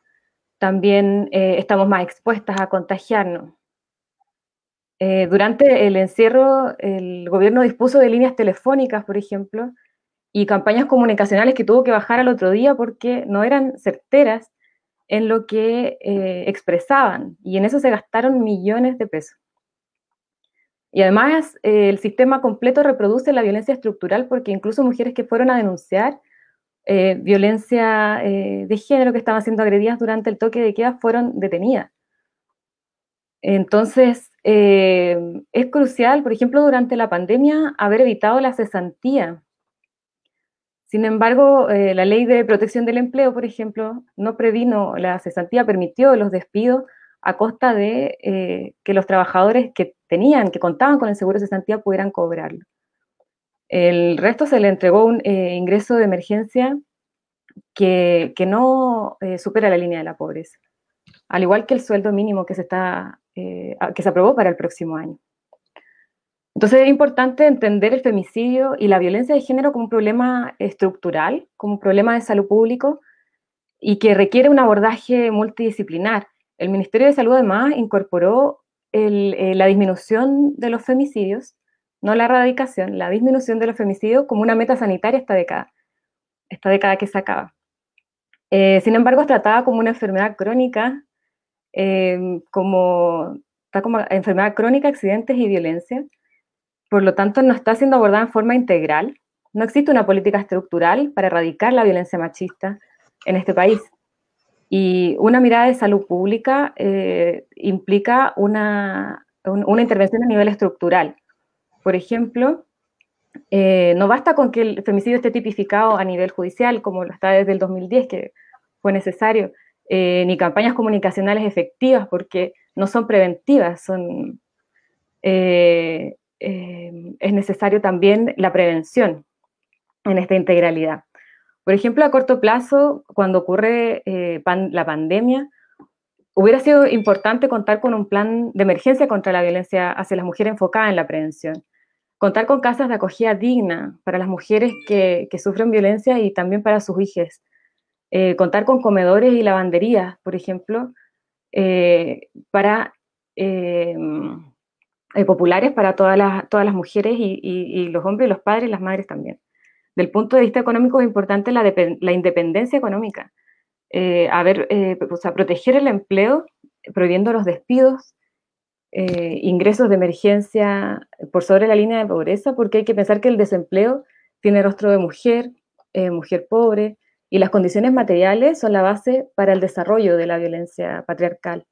también estamos más expuestas a contagiarnos. Eh, durante el encierro, el gobierno dispuso de líneas telefónicas, por ejemplo, y campañas comunicacionales que tuvo que bajar al otro día porque no eran certeras en lo que eh, expresaban, y en eso se gastaron millones de pesos. Y además, eh, el sistema completo reproduce la violencia estructural porque incluso mujeres que fueron a denunciar violencia de género que estaban siendo agredidas durante el toque de queda fueron detenidas. Entonces, eh, es crucial, por ejemplo, durante la pandemia, haber evitado la cesantía. Sin embargo, eh, la ley de protección del empleo, por ejemplo, no previno la cesantía, permitió los despidos a costa de eh, que los trabajadores que tenían, que contaban con el seguro de cesantía, pudieran cobrarlo. El resto se le entregó un ingreso de emergencia que, que no supera la línea de la pobreza, al igual que el sueldo mínimo que se está eh, que se aprobó para el próximo año. Entonces es importante entender el femicidio y la violencia de género como un problema estructural, como un problema de salud público y que requiere un abordaje multidisciplinar. El Ministerio de Salud además incorporó eh, la disminución de los femicidios, no la erradicación, la disminución de los femicidios como una meta sanitaria esta década, esta década que se acaba. Eh, sin embargo, es tratada como una enfermedad crónica Em, como, está como enfermedad crónica, accidentes y violencia. Por lo tanto, no está siendo abordada en forma integral. No existe una política estructural para erradicar la violencia machista en este país. Y una mirada de salud pública eh, implica una, una, intervención a nivel estructural. Por ejemplo, eh, no basta con que el femicidio esté tipificado a nivel judicial, como lo está desde el 2010, que fue necesario, eh, ni campañas comunicacionales efectivas, porque no son preventivas, son, eh, eh, es necesario también la prevención en esta integralidad. Por ejemplo, a corto plazo, cuando ocurre la pandemia, hubiera sido importante contar con un plan de emergencia contra la violencia hacia las mujeres enfocada en la prevención. Contar con casas de acogida digna para las mujeres que, que sufren violencia y también para sus hijas. Eh, contar con comedores y lavanderías, por ejemplo, eh, para eh, populares para todas las, todas las mujeres y, los hombres, los padres y las madres también. Del punto de vista económico es importante la, la independencia económica, a ver, proteger el empleo, prohibiendo los despidos, ingresos de emergencia por sobre la línea de pobreza, porque hay que pensar que el desempleo tiene rostro de mujer, mujer pobre, y las condiciones materiales son la base para el desarrollo de la violencia patriarcal.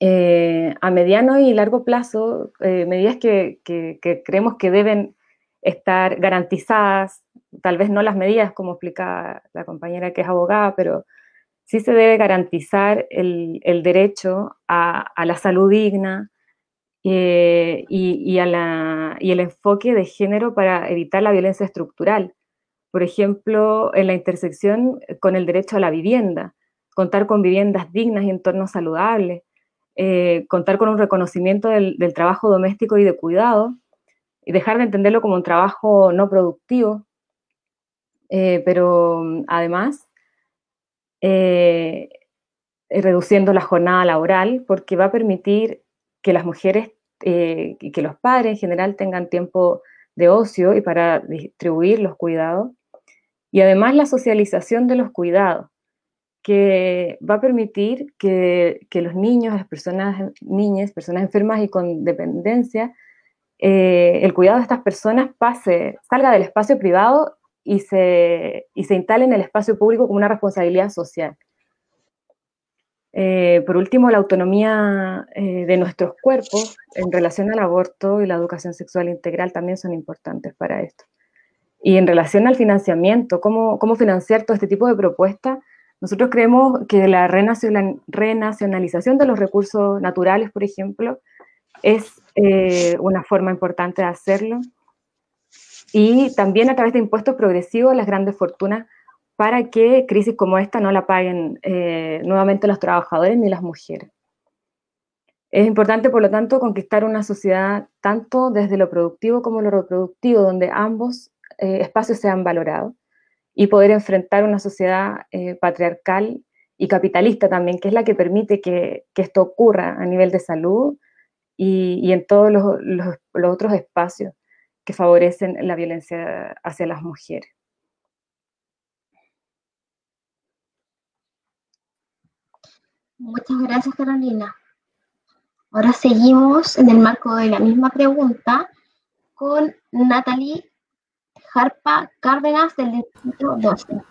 Eh, a mediano y largo plazo, eh, medidas que, creemos que deben estar garantizadas, tal vez no las medidas como explica la compañera que es abogada, pero sí se debe garantizar el, derecho a, la salud digna eh, y el enfoque de género para evitar la violencia estructural por ejemplo, en la intersección con el derecho a la vivienda, contar con viviendas dignas y entornos saludables, eh, contar con un reconocimiento del, trabajo doméstico y de cuidado, y dejar de entenderlo como un trabajo no productivo, eh, pero mm, además eh, reduciendo la jornada laboral porque va a permitir que las mujeres y que los padres en general tengan tiempo de ocio y para distribuir los cuidados. Y además la socialización de los cuidados, que va a permitir que, los niños, las personas, niñas, personas enfermas y con dependencia, eh, el cuidado de estas personas pase, salga del espacio privado y se, y se instale en el espacio público como una responsabilidad social. Eh, por último, la autonomía eh, de nuestros cuerpos en relación al aborto y la educación sexual integral también son importantes para esto. Y en relación al financiamiento, cómo, cómo financiar todo este tipo de propuestas, nosotros creemos que la renacionalización de los recursos naturales, por ejemplo, es eh, una forma importante de hacerlo. Y también a través de impuestos progresivos las grandes fortunas para que crisis como esta no la paguen eh, nuevamente los trabajadores ni las mujeres. Es importante, por lo tanto, conquistar una sociedad tanto desde lo productivo como lo reproductivo, donde ambos eh, espacios sean valorados, y poder enfrentar una sociedad eh, patriarcal y capitalista también, que es la que permite que, esto ocurra a nivel de salud y, en todos los otros espacios que favorecen la violencia hacia las mujeres. Muchas gracias, Carolina. Ahora seguimos en el marco de la misma pregunta con Natalie Jarpa Cárdenas del Distrito 12.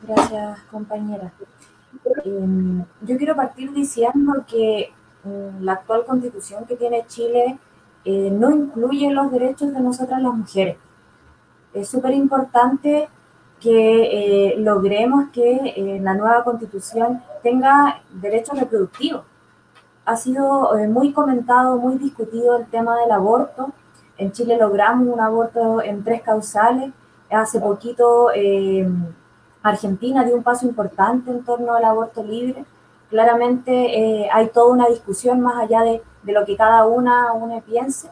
Gracias, compañera. Em, yo quiero partir diciendo que mm, la actual constitución que tiene Chile eh, no incluye los derechos de nosotras las mujeres. Es súper importante que eh, logremos que eh, la nueva constitución tenga derechos reproductivos. Ha sido muy comentado, muy discutido el tema del aborto. En Chile logramos un aborto en tres causales. Hace poquito Argentina dio un paso importante en torno al aborto libre. Claramente hay toda una discusión más allá de, de lo que cada una, una piense,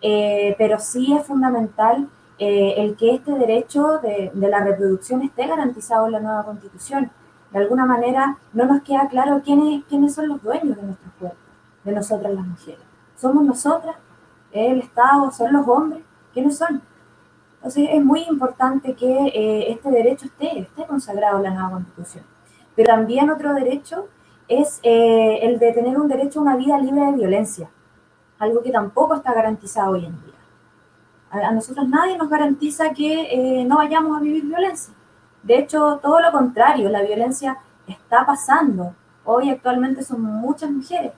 pero sí es fundamental eh, el que este derecho de, la reproducción esté garantizado en la nueva constitución. De alguna manera no nos queda claro quiénes, quiénes son los dueños de nuestros cuerpos, de nosotras las mujeres. ¿Somos nosotras? ¿El Estado? ¿Son los hombres? ¿Quiénes son? Entonces es muy importante que eh, este derecho esté, esté consagrado en la nueva constitución. Pero también otro derecho es eh, el de tener un derecho a una vida libre de violencia, algo que tampoco está garantizado hoy en día. A, nosotros nadie nos garantiza que eh, no vayamos a vivir violencia. De hecho, todo lo contrario, la violencia está pasando. Hoy actualmente son muchas mujeres.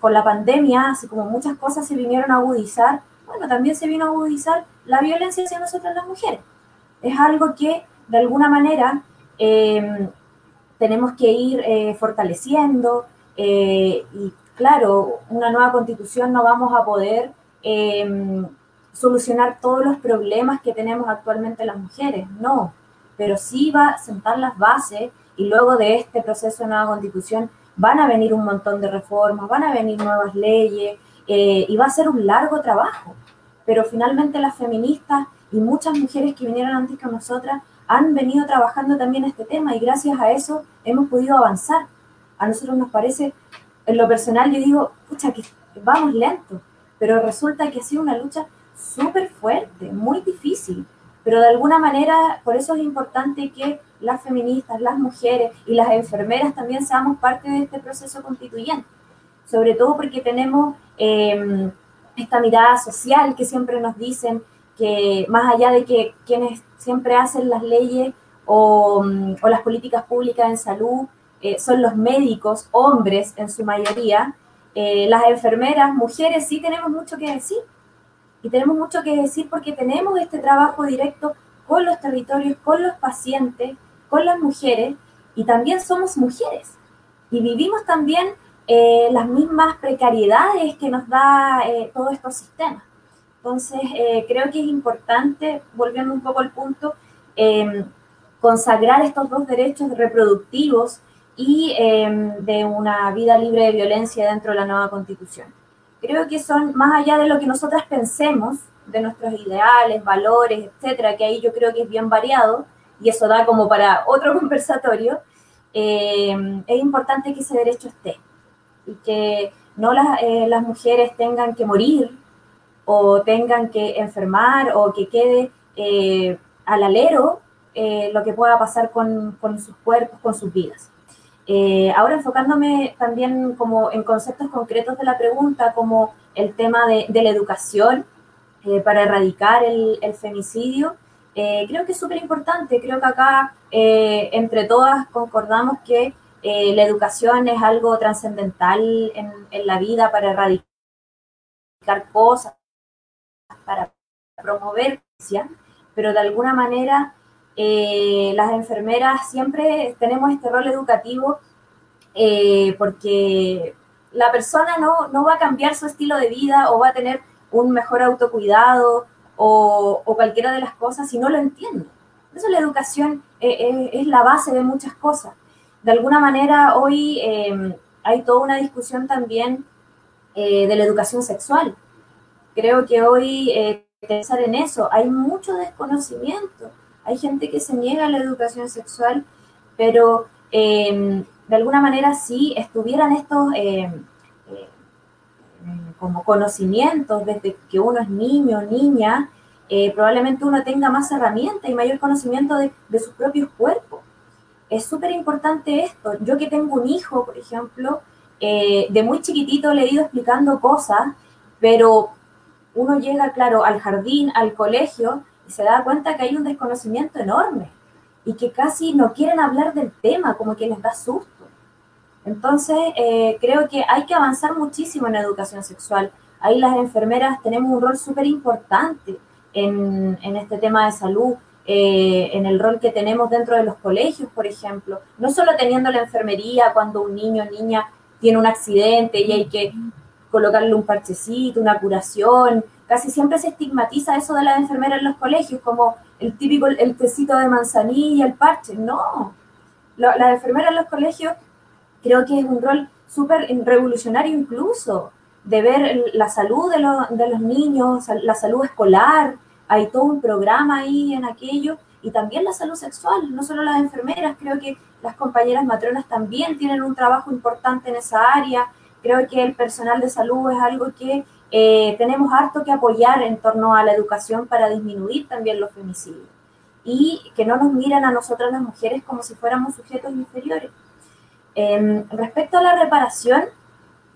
Con la pandemia, así como muchas cosas se vinieron a agudizar, bueno, también se vino a agudizar la violencia hacia nosotras las mujeres. Es algo que de alguna manera em, tenemos que ir eh, fortaleciendo eh, y claro, una nueva constitución no vamos a poder em, solucionar todos los problemas que tenemos actualmente las mujeres, no, pero sí va a sentar las bases y luego de este proceso de nueva constitución van a venir un montón de reformas, van a venir nuevas leyes eh, y va a ser un largo trabajo. Pero finalmente las feministas y muchas mujeres que vinieron antes que nosotras han venido trabajando también este tema y gracias a eso hemos podido avanzar. A nosotros nos parece, en lo personal yo digo, pucha, que vamos lento, pero resulta que ha sido una lucha súper fuerte, muy difícil, pero de alguna manera por eso es importante que las feministas, las mujeres y las enfermeras también seamos parte de este proceso constituyente, sobre todo porque tenemos em, esta mirada social que siempre nos dicen que más allá de que quienes siempre hacen las leyes o, mm, las políticas públicas en salud eh, son los médicos, hombres en su mayoría, eh, las enfermeras, mujeres, sí tenemos mucho que decir y tenemos mucho que decir porque tenemos este trabajo directo con los territorios, con los pacientes, con las mujeres y también somos mujeres y vivimos también eh, las mismas precariedades que nos da eh, todos estos sistemas. Entonces, eh, creo que es importante, volviendo un poco al punto, em, consagrar estos dos derechos reproductivos y em, de una vida libre de violencia dentro de la nueva constitución creo que son más allá de lo que nosotras pensemos, de nuestros ideales, valores, etcétera, que ahí yo creo que es bien variado y eso da como para otro conversatorio, eh, es importante que ese derecho esté y que no las, eh, las mujeres tengan que morir o tengan que enfermar o que quede eh, al alero lo que pueda pasar con, con, sus cuerpos, con sus vidas. Ahora enfocándome también como en conceptos concretos de la pregunta, como el tema de, de la educación para erradicar el, el femicidio, eh, creo que es súper importante, creo que acá eh, entre todas concordamos que eh, la educación es algo trascendental en, en, la vida para erradicar cosas, para promover, pero de alguna manera las enfermeras siempre tenemos este rol educativo porque la persona no, no va a cambiar su estilo de vida o va a tener un mejor autocuidado o, cualquiera de las cosas si no lo entiendo. Por eso la educación eh, eh, es la base de muchas cosas. De alguna manera hoy em, hay toda una discusión también eh, de la educación sexual. Creo que hoy pensar en eso, hay mucho desconocimiento. Hay gente que se niega a la educación sexual, pero em, de alguna manera si estuvieran estos em, como conocimientos desde que uno es niño o niña, eh, probablemente uno tenga más herramientas y mayor conocimiento de, de sus propios cuerpos. Es súper importante esto. Yo que tengo un hijo, por ejemplo, eh, de muy chiquitito le he ido explicando cosas, pero uno llega, claro, al jardín, al colegio, y se da cuenta que hay un desconocimiento enorme y que casi no quieren hablar del tema, como que les da susto. Entonces, eh, creo que hay que avanzar muchísimo en la educación sexual. Ahí las enfermeras tenemos un rol súper importante en, este tema de salud, eh, en el rol que tenemos dentro de los colegios, por ejemplo. No solo teniendo la enfermería cuando un niño o niña tiene un accidente y hay que colocarle un parchecito, una curación. Casi siempre se estigmatiza eso de las enfermeras en los colegios, como el típico, el tecito de manzanilla, el parche. No, las enfermeras en los colegios creo que es un rol súper revolucionario incluso, de ver la salud de, de, los niños, la salud escolar, hay todo un programa ahí en aquello, y también la salud sexual, no solo las enfermeras, creo que las compañeras matronas también tienen un trabajo importante en esa área, creo que el personal de salud es algo que eh, tenemos harto que apoyar en torno a la educación para disminuir también los femicidios, y que no nos miran a nosotras las mujeres como si fuéramos sujetos inferiores. Em, respecto a la reparación,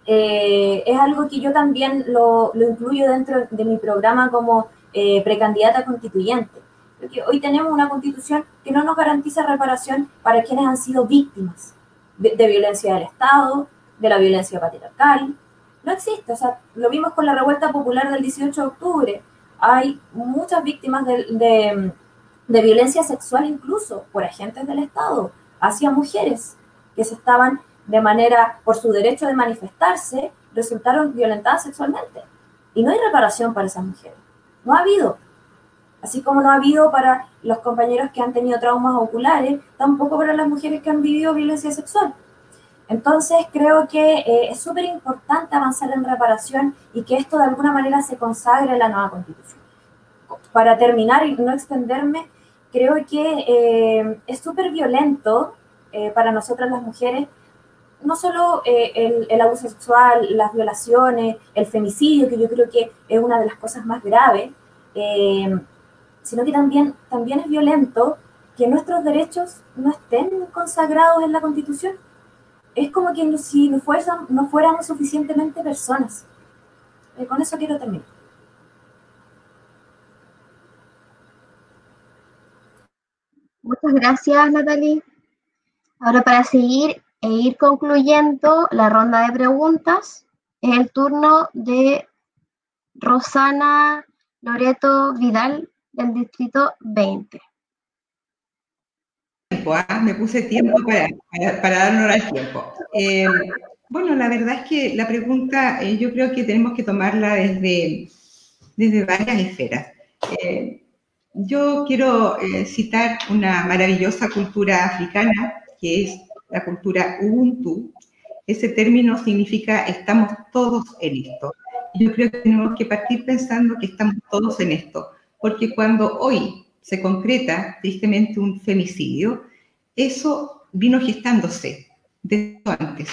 eh, es algo que yo también lo, incluyo dentro de mi programa como eh, precandidata constituyente. Porque hoy tenemos una constitución que no nos garantiza reparación para quienes han sido víctimas de, violencia del Estado, de la violencia patriarcal. No existe, o sea, lo vimos con la revuelta popular del 18 de octubre. Hay muchas víctimas de violencia sexual incluso por agentes del Estado hacia mujeres que se estaban de manera, por su derecho de manifestarse, resultaron violentadas sexualmente. Y no hay reparación para esas mujeres. No ha habido. Así como no ha habido para los compañeros que han tenido traumas oculares, tampoco para las mujeres que han vivido violencia sexual. Entonces creo que eh, es súper importante avanzar en reparación y que esto de alguna manera se consagre en la nueva constitución. Para terminar y no extenderme, creo que eh, es súper violento eh, para nosotras las mujeres, no solo el, abuso sexual, las violaciones, el femicidio, que yo creo que es una de las cosas más graves, sino que también, también es violento que nuestros derechos no estén consagrados en la Constitución. Es como que si no, fueran, no fuéramos suficientemente personas. con eso quiero terminar. Muchas gracias, Natalie. Ahora para seguir e ir concluyendo la ronda de preguntas, es el turno de Rosana Loreto Vidal del Distrito 20. ¿Ah? Me puse tiempo para, para, darnos el tiempo. Eh, bueno, la verdad es que la pregunta eh, yo creo que tenemos que tomarla desde, desde varias esferas. Eh, yo quiero citar una maravillosa cultura africana que es la cultura Ubuntu. Ese término significa estamos todos en esto. yo creo que tenemos que partir pensando que estamos todos en esto, porque cuando hoy se concreta tristemente un femicidio, eso vino gestándose desde antes,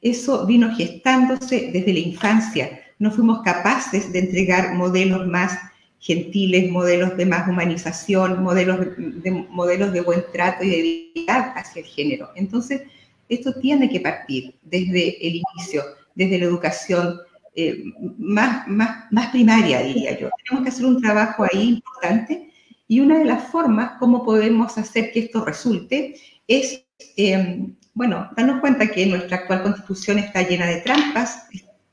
eso vino gestándose desde la infancia. No fuimos capaces de entregar modelos más gentiles, modelos de más humanización, modelos de, modelos de buen trato y de dignidad hacia el género. Entonces, esto tiene que partir desde el inicio, desde la educación eh, más, más, más primaria, diría yo. Tenemos que hacer un trabajo ahí importante y una de las formas como podemos hacer que esto resulte es, eh, bueno, darnos cuenta que nuestra actual constitución está llena de trampas.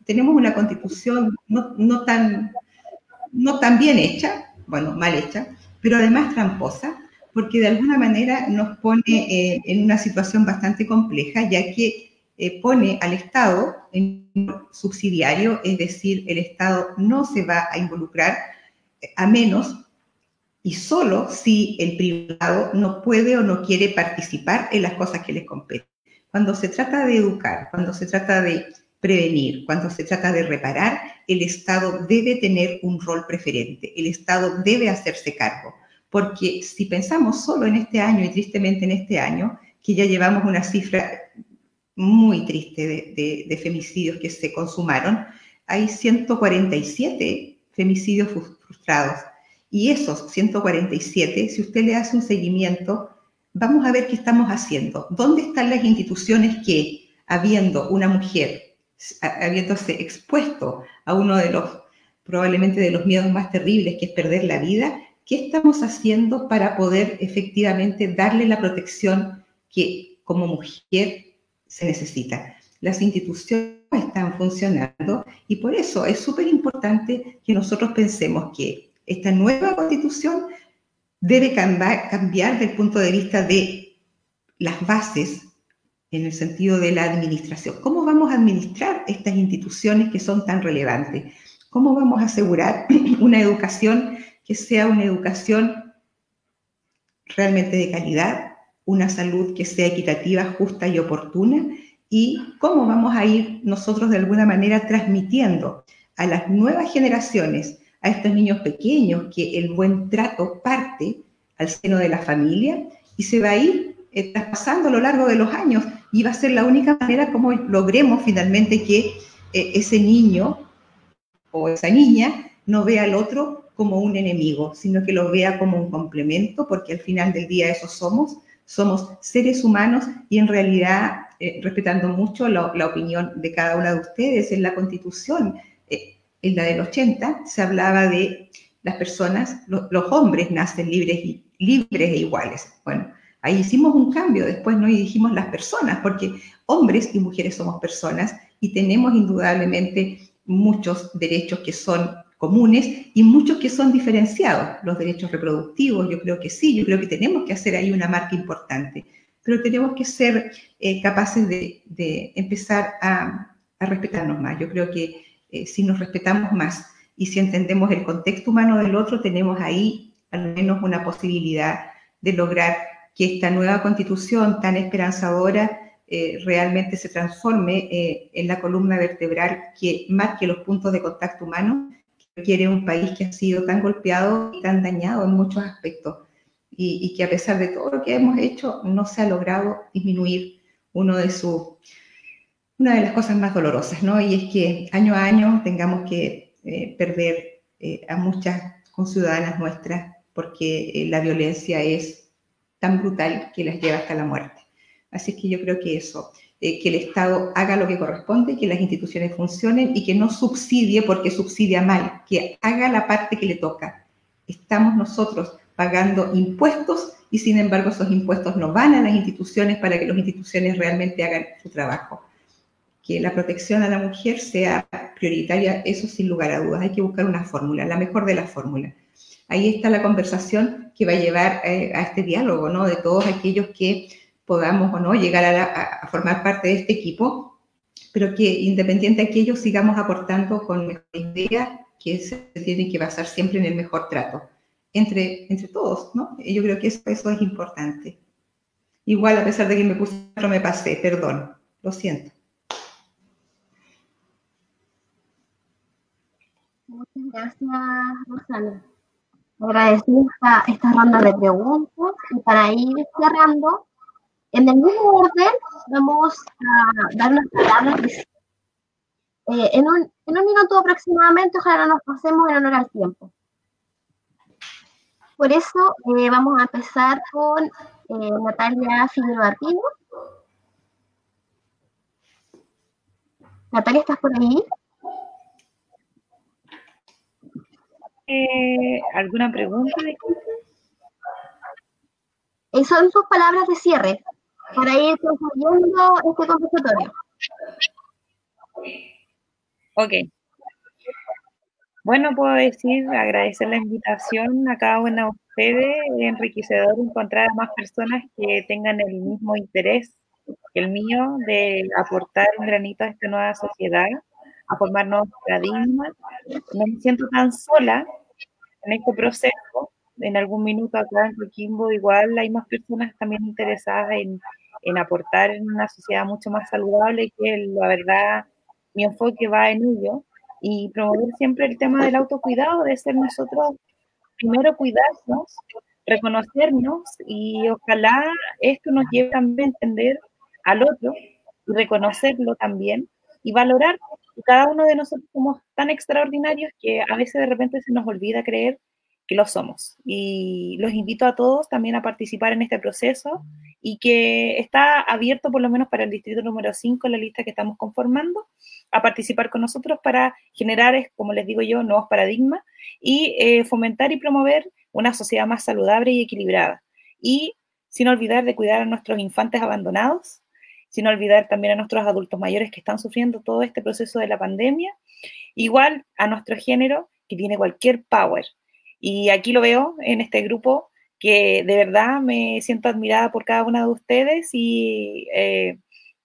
Tenemos una constitución no, no tan no tan bien hecha, bueno, mal hecha, pero además tramposa, porque de alguna manera nos pone eh, en una situación bastante compleja, ya que eh, pone al Estado en subsidiario, es decir, el Estado no se va a involucrar a menos y solo si el privado no puede o no quiere participar en las cosas que les competen. Cuando se trata de educar, cuando se trata de prevenir, cuando se trata de reparar, el Estado debe tener un rol preferente, el Estado debe hacerse cargo, porque si pensamos solo en este año y tristemente en este año, que ya llevamos una cifra muy triste de, femicidios que se consumaron, hay 147 femicidios frustrados. Y esos 147, si usted le hace un seguimiento, vamos a ver qué estamos haciendo. ¿Dónde están las instituciones que, habiendo una mujer habiéndose expuesto a uno de los, probablemente de los miedos más terribles, que es perder la vida, ¿qué estamos haciendo para poder efectivamente darle la protección que como mujer se necesita? Las instituciones están funcionando y por eso es súper importante que nosotros pensemos que esta nueva constitución debe cambiar, cambiar desde el punto de vista de las bases en el sentido de la administración. ¿Cómo vamos a administrar estas instituciones que son tan relevantes? ¿Cómo vamos a asegurar una educación que sea una educación realmente de calidad, una salud que sea equitativa, justa y oportuna? ¿Y cómo vamos a ir nosotros de alguna manera transmitiendo a las nuevas generaciones, a estos niños pequeños, que el buen trato parte al seno de la familia y se va a ir eh, traspasando a lo largo de los años. Y va a ser la única manera como logremos finalmente que eh, ese niño o esa niña no vea al otro como un enemigo, sino que lo vea como un complemento, porque al final del día eso somos, somos seres humanos y en realidad, eh, respetando mucho la, opinión de cada una de ustedes, en la constitución, eh, en la del 80, se hablaba de las personas, los hombres nacen libres, y, libres e iguales. Bueno, Ahí hicimos un cambio después, ¿no? Y dijimos las personas, porque hombres y mujeres somos personas y tenemos indudablemente muchos derechos que son comunes y muchos que son diferenciados. Los derechos reproductivos, yo creo que sí, yo creo que tenemos que hacer ahí una marca importante, pero tenemos que ser eh, capaces de, empezar a, respetarnos más. Yo creo que eh, si nos respetamos más. Y si entendemos el contexto humano del otro, tenemos ahí al menos una posibilidad de lograr que esta nueva constitución tan esperanzadora eh, realmente se transforme eh, en la columna vertebral que marque los puntos de contacto humano que requiere un país que ha sido tan golpeado y tan dañado en muchos aspectos. Y, que a pesar de todo lo que hemos hecho no se ha logrado disminuir uno de sus una de las cosas más dolorosas, ¿no? Y es que año a año tengamos que eh, perder a muchas conciudadanas nuestras porque la violencia es tan brutal que las lleva hasta la muerte. Así que yo creo que eso, eh, que el Estado haga lo que corresponde, que las instituciones funcionen y que no subsidie porque subsidia mal, que haga la parte que le toca. Estamos nosotros pagando impuestos y sin embargo esos impuestos no van a las instituciones para que las instituciones realmente hagan su trabajo. Que la protección a la mujer sea prioritaria, eso sin lugar a dudas. Hay que buscar una fórmula, la mejor de las fórmulas ahí está la conversación que va a llevar eh, a este diálogo, ¿no? De todos aquellos que podamos o no llegar a, formar parte de este equipo, pero que independiente de aquello sigamos aportando con mejor idea que se tiene que basar siempre en el mejor trato entre, entre todos, ¿no? Yo creo que eso, es importante. Igual, a pesar de que me puse, me pasé, perdón, lo siento. Muchas gracias, Rosana. Agradecemos esta, esta ronda de preguntas y para ir cerrando, en el mismo orden vamos a dar unas palabras eh, en, un, en un minuto aproximadamente, ojalá nos pasemos en honor al tiempo. Por eso eh, vamos a empezar con eh, Natalia Figueroa Pino. Natalia, ¿estás por ahí? Eh, ¿Alguna pregunta? Eh, son sus palabras de cierre para ir concluyendo este conversatorio. Ok. Bueno, puedo decir, agradecer la invitación a cada uno de ustedes. Es enriquecedor encontrar a más personas que tengan el mismo interés que el mío de aportar un granito a esta nueva sociedad, a formar nuevos paradigmas. No me siento tan sola en este proceso. En algún minuto acá en Coquimbo igual hay más personas también interesadas en, en aportar en una sociedad mucho más saludable que la verdad mi enfoque va en ello y promover siempre el tema del autocuidado, de ser nosotros primero cuidarnos, reconocernos y ojalá esto nos lleve también a entender al otro y reconocerlo también y valorar cada uno de nosotros somos tan extraordinarios que a veces de repente se nos olvida creer que lo somos. Y los invito a todos también a participar en este proceso y que está abierto por lo menos para el distrito número 5, la lista que estamos conformando, a participar con nosotros para generar, como les digo yo, nuevos paradigmas y eh, fomentar y promover una sociedad más saludable y equilibrada. Y sin olvidar de cuidar a nuestros infantes abandonados, sin olvidar también a nuestros adultos mayores que están sufriendo todo este proceso de la pandemia, igual a nuestro género que tiene cualquier power, y aquí lo veo en este grupo que de verdad me siento admirada por cada una de ustedes y eh,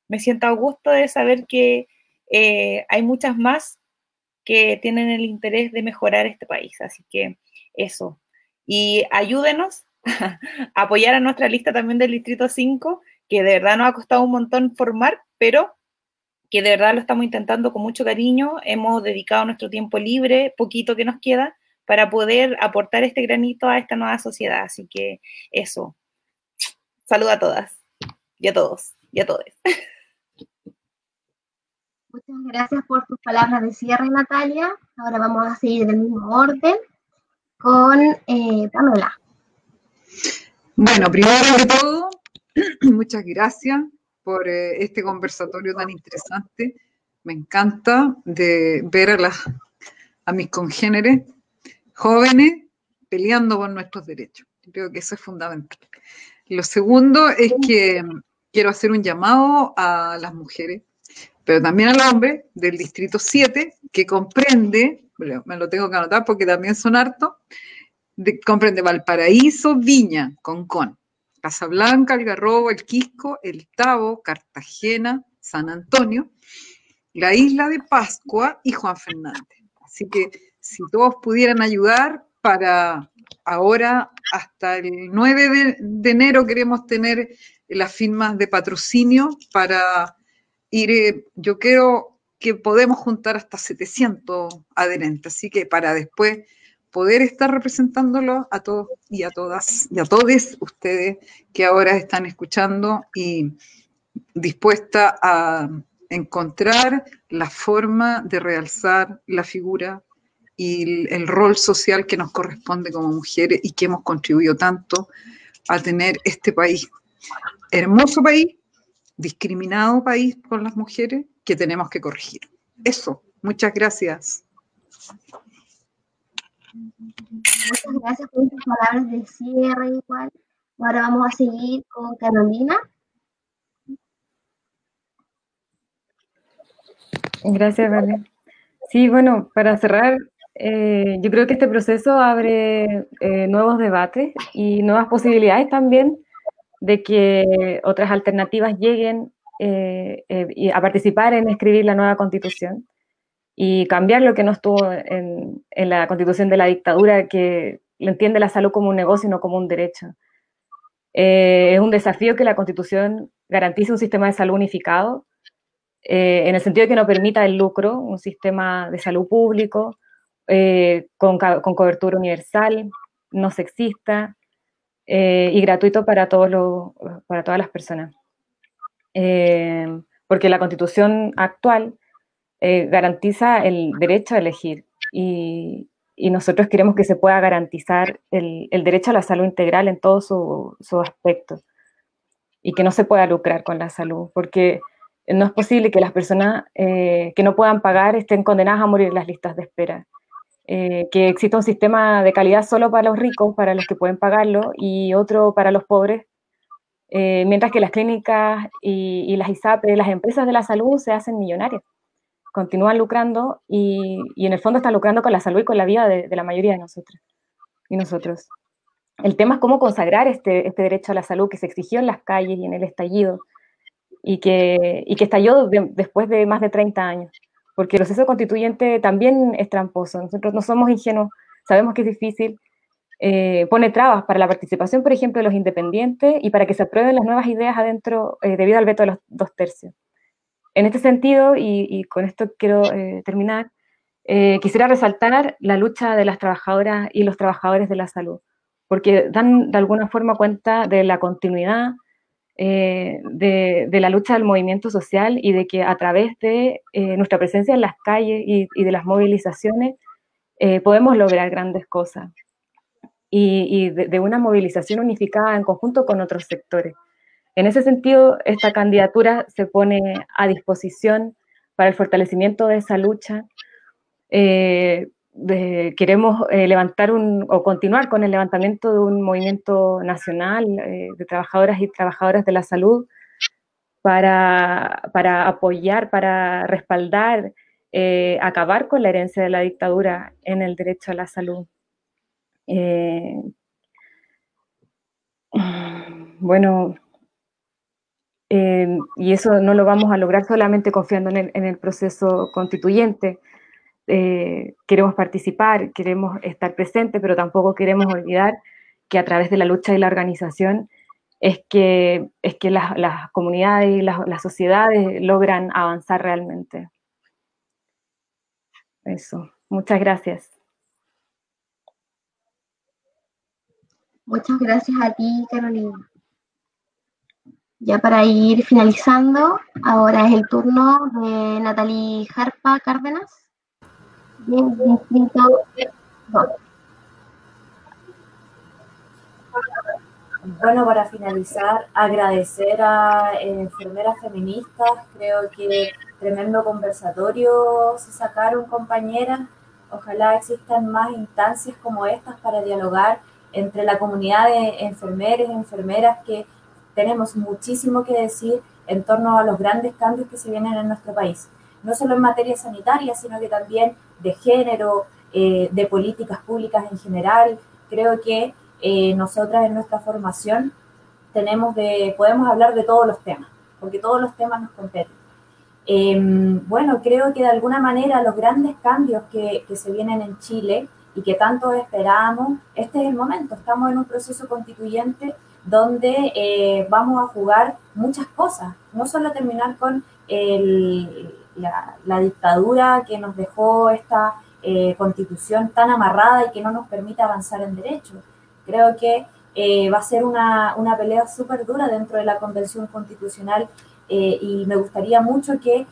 me siento a gusto de saber que eh, hay muchas más que tienen el interés de mejorar este país. Así que eso. Y ayúdenos a apoyar a nuestra lista también del Distrito 5, que de verdad nos ha costado un montón formar, pero que de verdad lo estamos intentando con mucho cariño. Hemos dedicado nuestro tiempo libre, poquito que nos queda, para poder aportar este granito a esta nueva sociedad. Así que eso. Saludo a todas y a todos y a todos. Muchas gracias por tus palabras de cierre, Natalia. Ahora vamos a seguir del mismo orden con eh, Pamela. Bueno, primero de todo, muchas gracias por eh, este conversatorio tan interesante. Me encanta de ver a, a mis congéneres jóvenes peleando por nuestros derechos. Creo que eso es fundamental. Lo segundo es que quiero hacer un llamado a las mujeres, pero también al hombre del Distrito 7, que comprende, me lo tengo que anotar porque también son hartos, comprende Valparaíso, Viña, Concón, Casablanca, Algarrobo, El Quisco, El Tabo, Cartagena, San Antonio, la isla de Pascua y Juan Fernández. Así que si todos pudieran ayudar para ahora, hasta el 9 de, enero queremos tener las firmas de patrocinio para ir, eh, yo creo que podemos juntar hasta 700 adherentes, así que para después poder estar representándolo a todos y a todas y a todos ustedes que ahora están escuchando y dispuesta a encontrar la forma de realzar la figura y el, rol social que nos corresponde como mujeres y que hemos contribuido tanto a tener este país. Hermoso país, discriminado país por las mujeres que tenemos que corregir. Eso, muchas gracias. Muchas gracias por sus palabras de cierre igual. Ahora vamos a seguir con Carolina. Gracias, Vale. Sí, bueno, para cerrar, eh, yo creo que este proceso abre eh, nuevos debates y nuevas posibilidades también de que otras alternativas lleguen eh, a participar en escribir la nueva constitución y cambiar lo que no estuvo en, en, la constitución de la dictadura, que entiende la salud como un negocio y no como un derecho. es un desafío que la constitución garantice un sistema de salud unificado, en el sentido de que no permita el lucro, un sistema de salud público, eh, con, con, cobertura universal, no sexista eh, y gratuito para, todos los, para todas las personas. Eh, porque la constitución actual garantiza el derecho a elegir y, y, nosotros queremos que se pueda garantizar el, derecho a la salud integral en todos sus su aspectos y que no se pueda lucrar con la salud, porque no es posible que las personas que no puedan pagar estén condenadas a morir en las listas de espera. Eh, que exista un sistema de calidad solo para los ricos, para los que pueden pagarlo, y otro para los pobres, eh, mientras que las clínicas y, las ISAPRE, las empresas de la salud, se hacen millonarias, continúan lucrando y, en el fondo están lucrando con la salud y con la vida de, la mayoría de nosotros y nosotros. El tema es cómo consagrar este, este, derecho a la salud que se exigió en las calles y en el estallido y que, y que estalló después de más de 30 años porque el proceso constituyente también es tramposo. Nosotros no somos ingenuos, sabemos que es difícil. Eh, pone trabas para la participación, por ejemplo, de los independientes y para que se aprueben las nuevas ideas adentro eh, debido al veto de los dos tercios. En este sentido, y, con esto quiero eh, terminar, quisiera resaltar la lucha de las trabajadoras y los trabajadores de la salud, porque dan de alguna forma cuenta de la continuidad eh, de, la lucha del movimiento social y de que a través de eh, nuestra presencia en las calles y, de las movilizaciones eh, podemos lograr grandes cosas. Y, de, una movilización unificada en conjunto con otros sectores. En ese sentido, esta candidatura se pone a disposición para el fortalecimiento de esa lucha queremos eh, levantar o continuar con el levantamiento de un movimiento nacional eh, de trabajadoras y trabajadoras de la salud para, para apoyar, para respaldar, eh, acabar con la herencia de la dictadura en el derecho a la salud. bueno, y eso no lo vamos a lograr solamente confiando en el, en el proceso constituyente, eh, queremos participar, queremos estar presentes, pero tampoco queremos olvidar que a través de la lucha y la organización es que, es que las, las comunidades y las, las, sociedades logran avanzar realmente. Eso, muchas gracias. Muchas gracias a ti, Carolina. Ya para ir finalizando, ahora es el turno de Natalie Jarpa Cárdenas. Bueno, para finalizar, agradecer a eh, enfermeras feministas, creo que tremendo conversatorio se sacaron compañeras, ojalá existan más instancias como estas para dialogar entre la comunidad de enfermeros y enfermeras que tenemos muchísimo que decir en torno a los grandes cambios que se vienen en nuestro país no solo en materia sanitaria, sino que también de género, eh, de políticas públicas en general. Creo que eh, nosotras en nuestra formación tenemos de, podemos hablar de todos los temas, porque todos los temas nos competen. Em, bueno, creo que de alguna manera los grandes cambios que, que se vienen en Chile y que tanto esperábamos, este es el momento, estamos en un proceso constituyente donde eh, vamos a jugar muchas cosas, no solo terminar con la, dictadura que nos dejó esta eh, constitución tan amarrada y que no nos permite avanzar en derechos. Creo que eh, va a ser una, una pelea súper dura dentro de la Convención Constitucional y me gustaría mucho que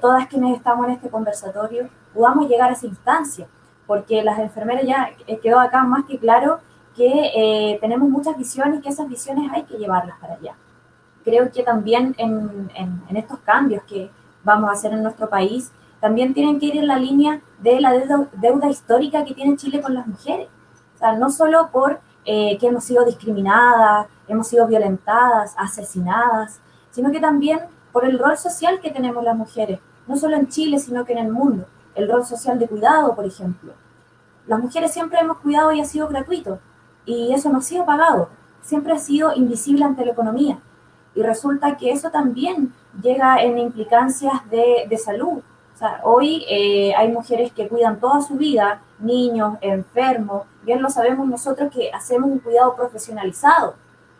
todas quienes estamos en este conversatorio podamos llegar a esa instancia, porque las enfermeras ya quedó acá más que claro que tenemos muchas visiones y que esas visiones hay que llevarlas para allá. Creo que también en, en, en estos cambios que, vamos a hacer en nuestro país, también tienen que ir en la línea de la deuda, histórica que tiene Chile con las mujeres. O sea, no solo por eh, que hemos sido discriminadas, hemos sido violentadas, asesinadas, sino que también por el rol social que tenemos las mujeres, no solo en Chile, sino que en el mundo. El rol social de cuidado, por ejemplo. Las mujeres siempre hemos cuidado y ha sido gratuito, y eso no ha sido pagado, siempre ha sido invisible ante la economía. Y resulta que eso también llega en implicancias de, de salud. Hoy eh, hay mujeres que cuidan toda su vida, niños, enfermos, bien lo sabemos nosotros que hacemos un cuidado profesionalizado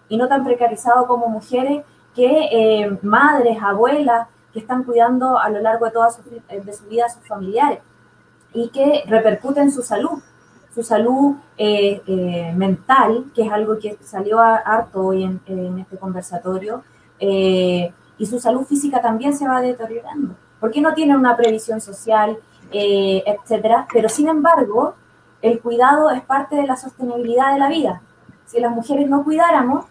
y no tan precarizado como mujeres que eh, madres, abuelas, que están cuidando a lo largo de toda su, de su vida a sus familiares. y que repercute en su salud, su salud eh, eh, mental, que es algo que salió harto hoy en, este conversatorio, eh, y su salud física también se va deteriorando, porque no tiene una previsión social, etcétera, pero sin embargo, el cuidado es parte de la sostenibilidad de la vida. Si las mujeres no cuidáramos,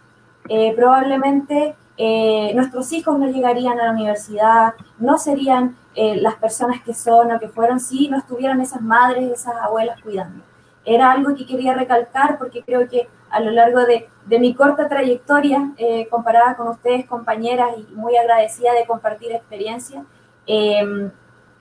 probablemente nuestros hijos no llegarían a la universidad, no serían las personas que son o que fueron si no estuvieran esas madres, esas abuelas cuidando era algo que quería recalcar porque creo que a lo largo de, mi corta trayectoria, eh, comparada con ustedes, compañeras, y muy agradecida de compartir experiencia, eh,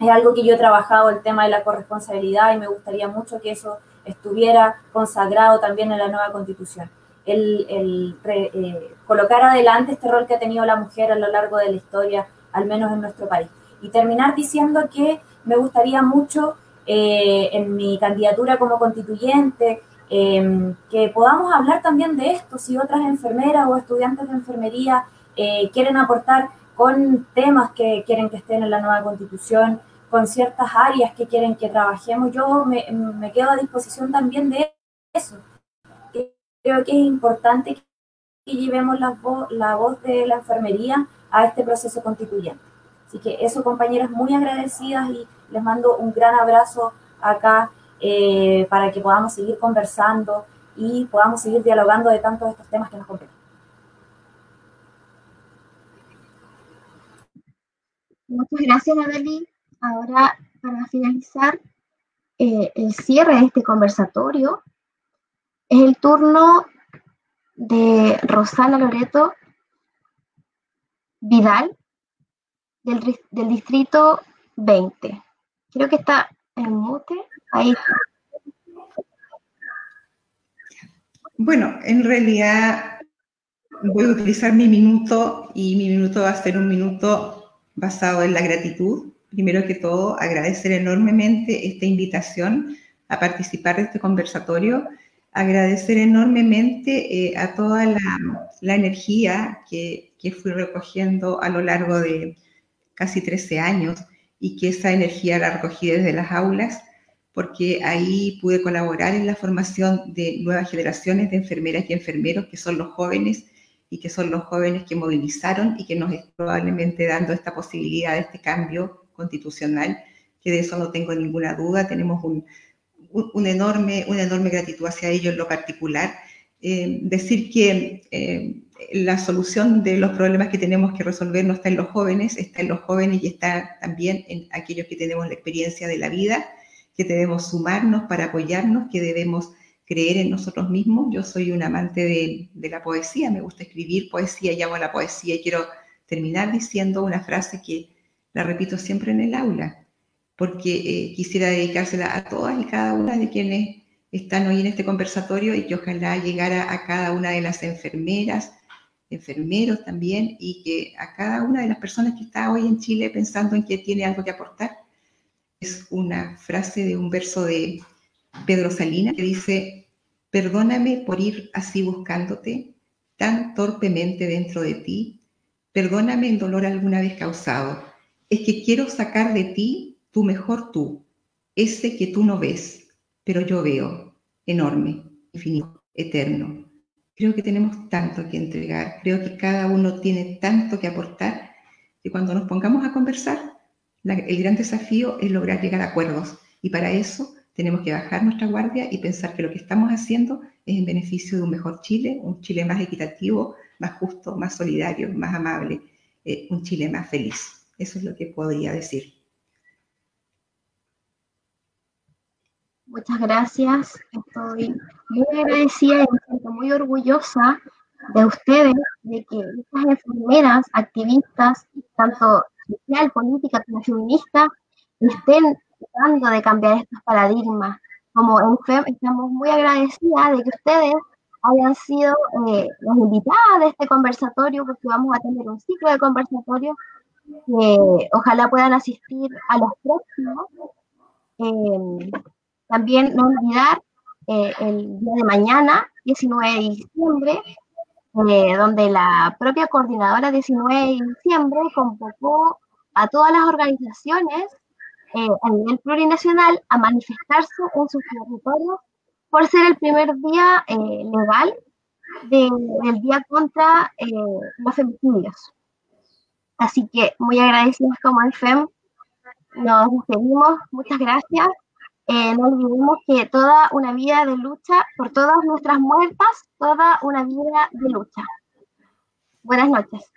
es algo que yo he trabajado, el tema de la corresponsabilidad, y me gustaría mucho que eso estuviera consagrado también en la nueva constitución. El, eh, colocar adelante este rol que ha tenido la mujer a lo largo de la historia, al menos en nuestro país. Y terminar diciendo que me gustaría mucho eh, en mi candidatura como constituyente, em, que podamos hablar también de esto, si otras enfermeras o estudiantes de enfermería eh, quieren aportar con temas que quieren que estén en la nueva constitución, con ciertas áreas que quieren que trabajemos, yo me, quedo a disposición también de eso. Creo que es importante que llevemos la, la voz de la enfermería a este proceso constituyente. Así que eso, compañeras, muy agradecidas y les mando un gran abrazo acá eh, para que podamos seguir conversando y podamos seguir dialogando de tantos de estos temas que nos competen. Muchas gracias, Nadali. Ahora, para finalizar eh, el cierre de este conversatorio, es el turno de Rosana Loreto Vidal, del distrito 20. Creo que está en mute. Ahí Bueno, en realidad voy a utilizar mi minuto y mi minuto va a ser un minuto basado en la gratitud. Primero que todo, agradecer enormemente esta invitación a participar de este conversatorio, agradecer enormemente eh, a toda la, la energía que, que, fui recogiendo a lo largo de casi 13 años y que esa energía la recogí desde las aulas, porque ahí pude colaborar en la formación de nuevas generaciones de enfermeras y enfermeros, que son los jóvenes y que son los jóvenes que movilizaron y que nos están probablemente dando esta posibilidad de este cambio constitucional, que de eso no tengo ninguna duda. Tenemos un, un, enorme, una enorme gratitud hacia ellos en lo particular. Eh, decir que eh, la solución de los problemas que tenemos que resolver no está en los jóvenes, está en los jóvenes y está también en aquellos que tenemos la experiencia de la vida, que debemos sumarnos para apoyarnos, que debemos creer en nosotros mismos. Yo soy un amante de, la poesía, me gusta escribir poesía, llamo a la poesía y quiero terminar diciendo una frase que la repito siempre en el aula, porque eh, quisiera dedicársela a todas y cada una de quienes están hoy en este conversatorio y que ojalá llegara a cada una de las enfermeras, enfermeros también, y que a cada una de las personas que está hoy en Chile pensando en que tiene algo que aportar, es una frase de un verso de Pedro Salinas que dice, perdóname por ir así buscándote tan torpemente dentro de ti, perdóname el dolor alguna vez causado, es que quiero sacar de ti tu mejor tú, ese que tú no ves, pero yo veo, enorme, infinito, eterno, Creo que tenemos tanto que entregar, creo que cada uno tiene tanto que aportar, y cuando nos pongamos a conversar, el gran desafío es lograr llegar a acuerdos. Y para eso tenemos que bajar nuestra guardia y pensar que lo que estamos haciendo es en beneficio de un mejor Chile, un Chile más equitativo, más justo, más solidario, más amable, eh, un Chile más feliz. Eso es lo que podría decir. Muchas gracias. Estoy muy agradecida y muy orgullosa de ustedes, de que estas enfermeras, activistas, tanto social, política como feministas, estén tratando de cambiar estos paradigmas. Como en FEM estamos muy agradecidas de que ustedes hayan sido eh, las invitadas de este conversatorio, porque vamos a tener un ciclo de conversatorios que ojalá puedan asistir a los próximos. Eh, también no olvidar eh, el día de mañana, 19 de diciembre, eh, donde la propia coordinadora 19 de diciembre convocó a todas las organizaciones eh, a nivel plurinacional a manifestarse en sus territorios por ser el primer día legal del día contra los femicidios. Así que muy agradecidos como el FEM, nos despedimos, muchas gracias. No olvidemos que toda una vida de lucha por todas nuestras muertas, toda una vida de lucha. Buenas noches.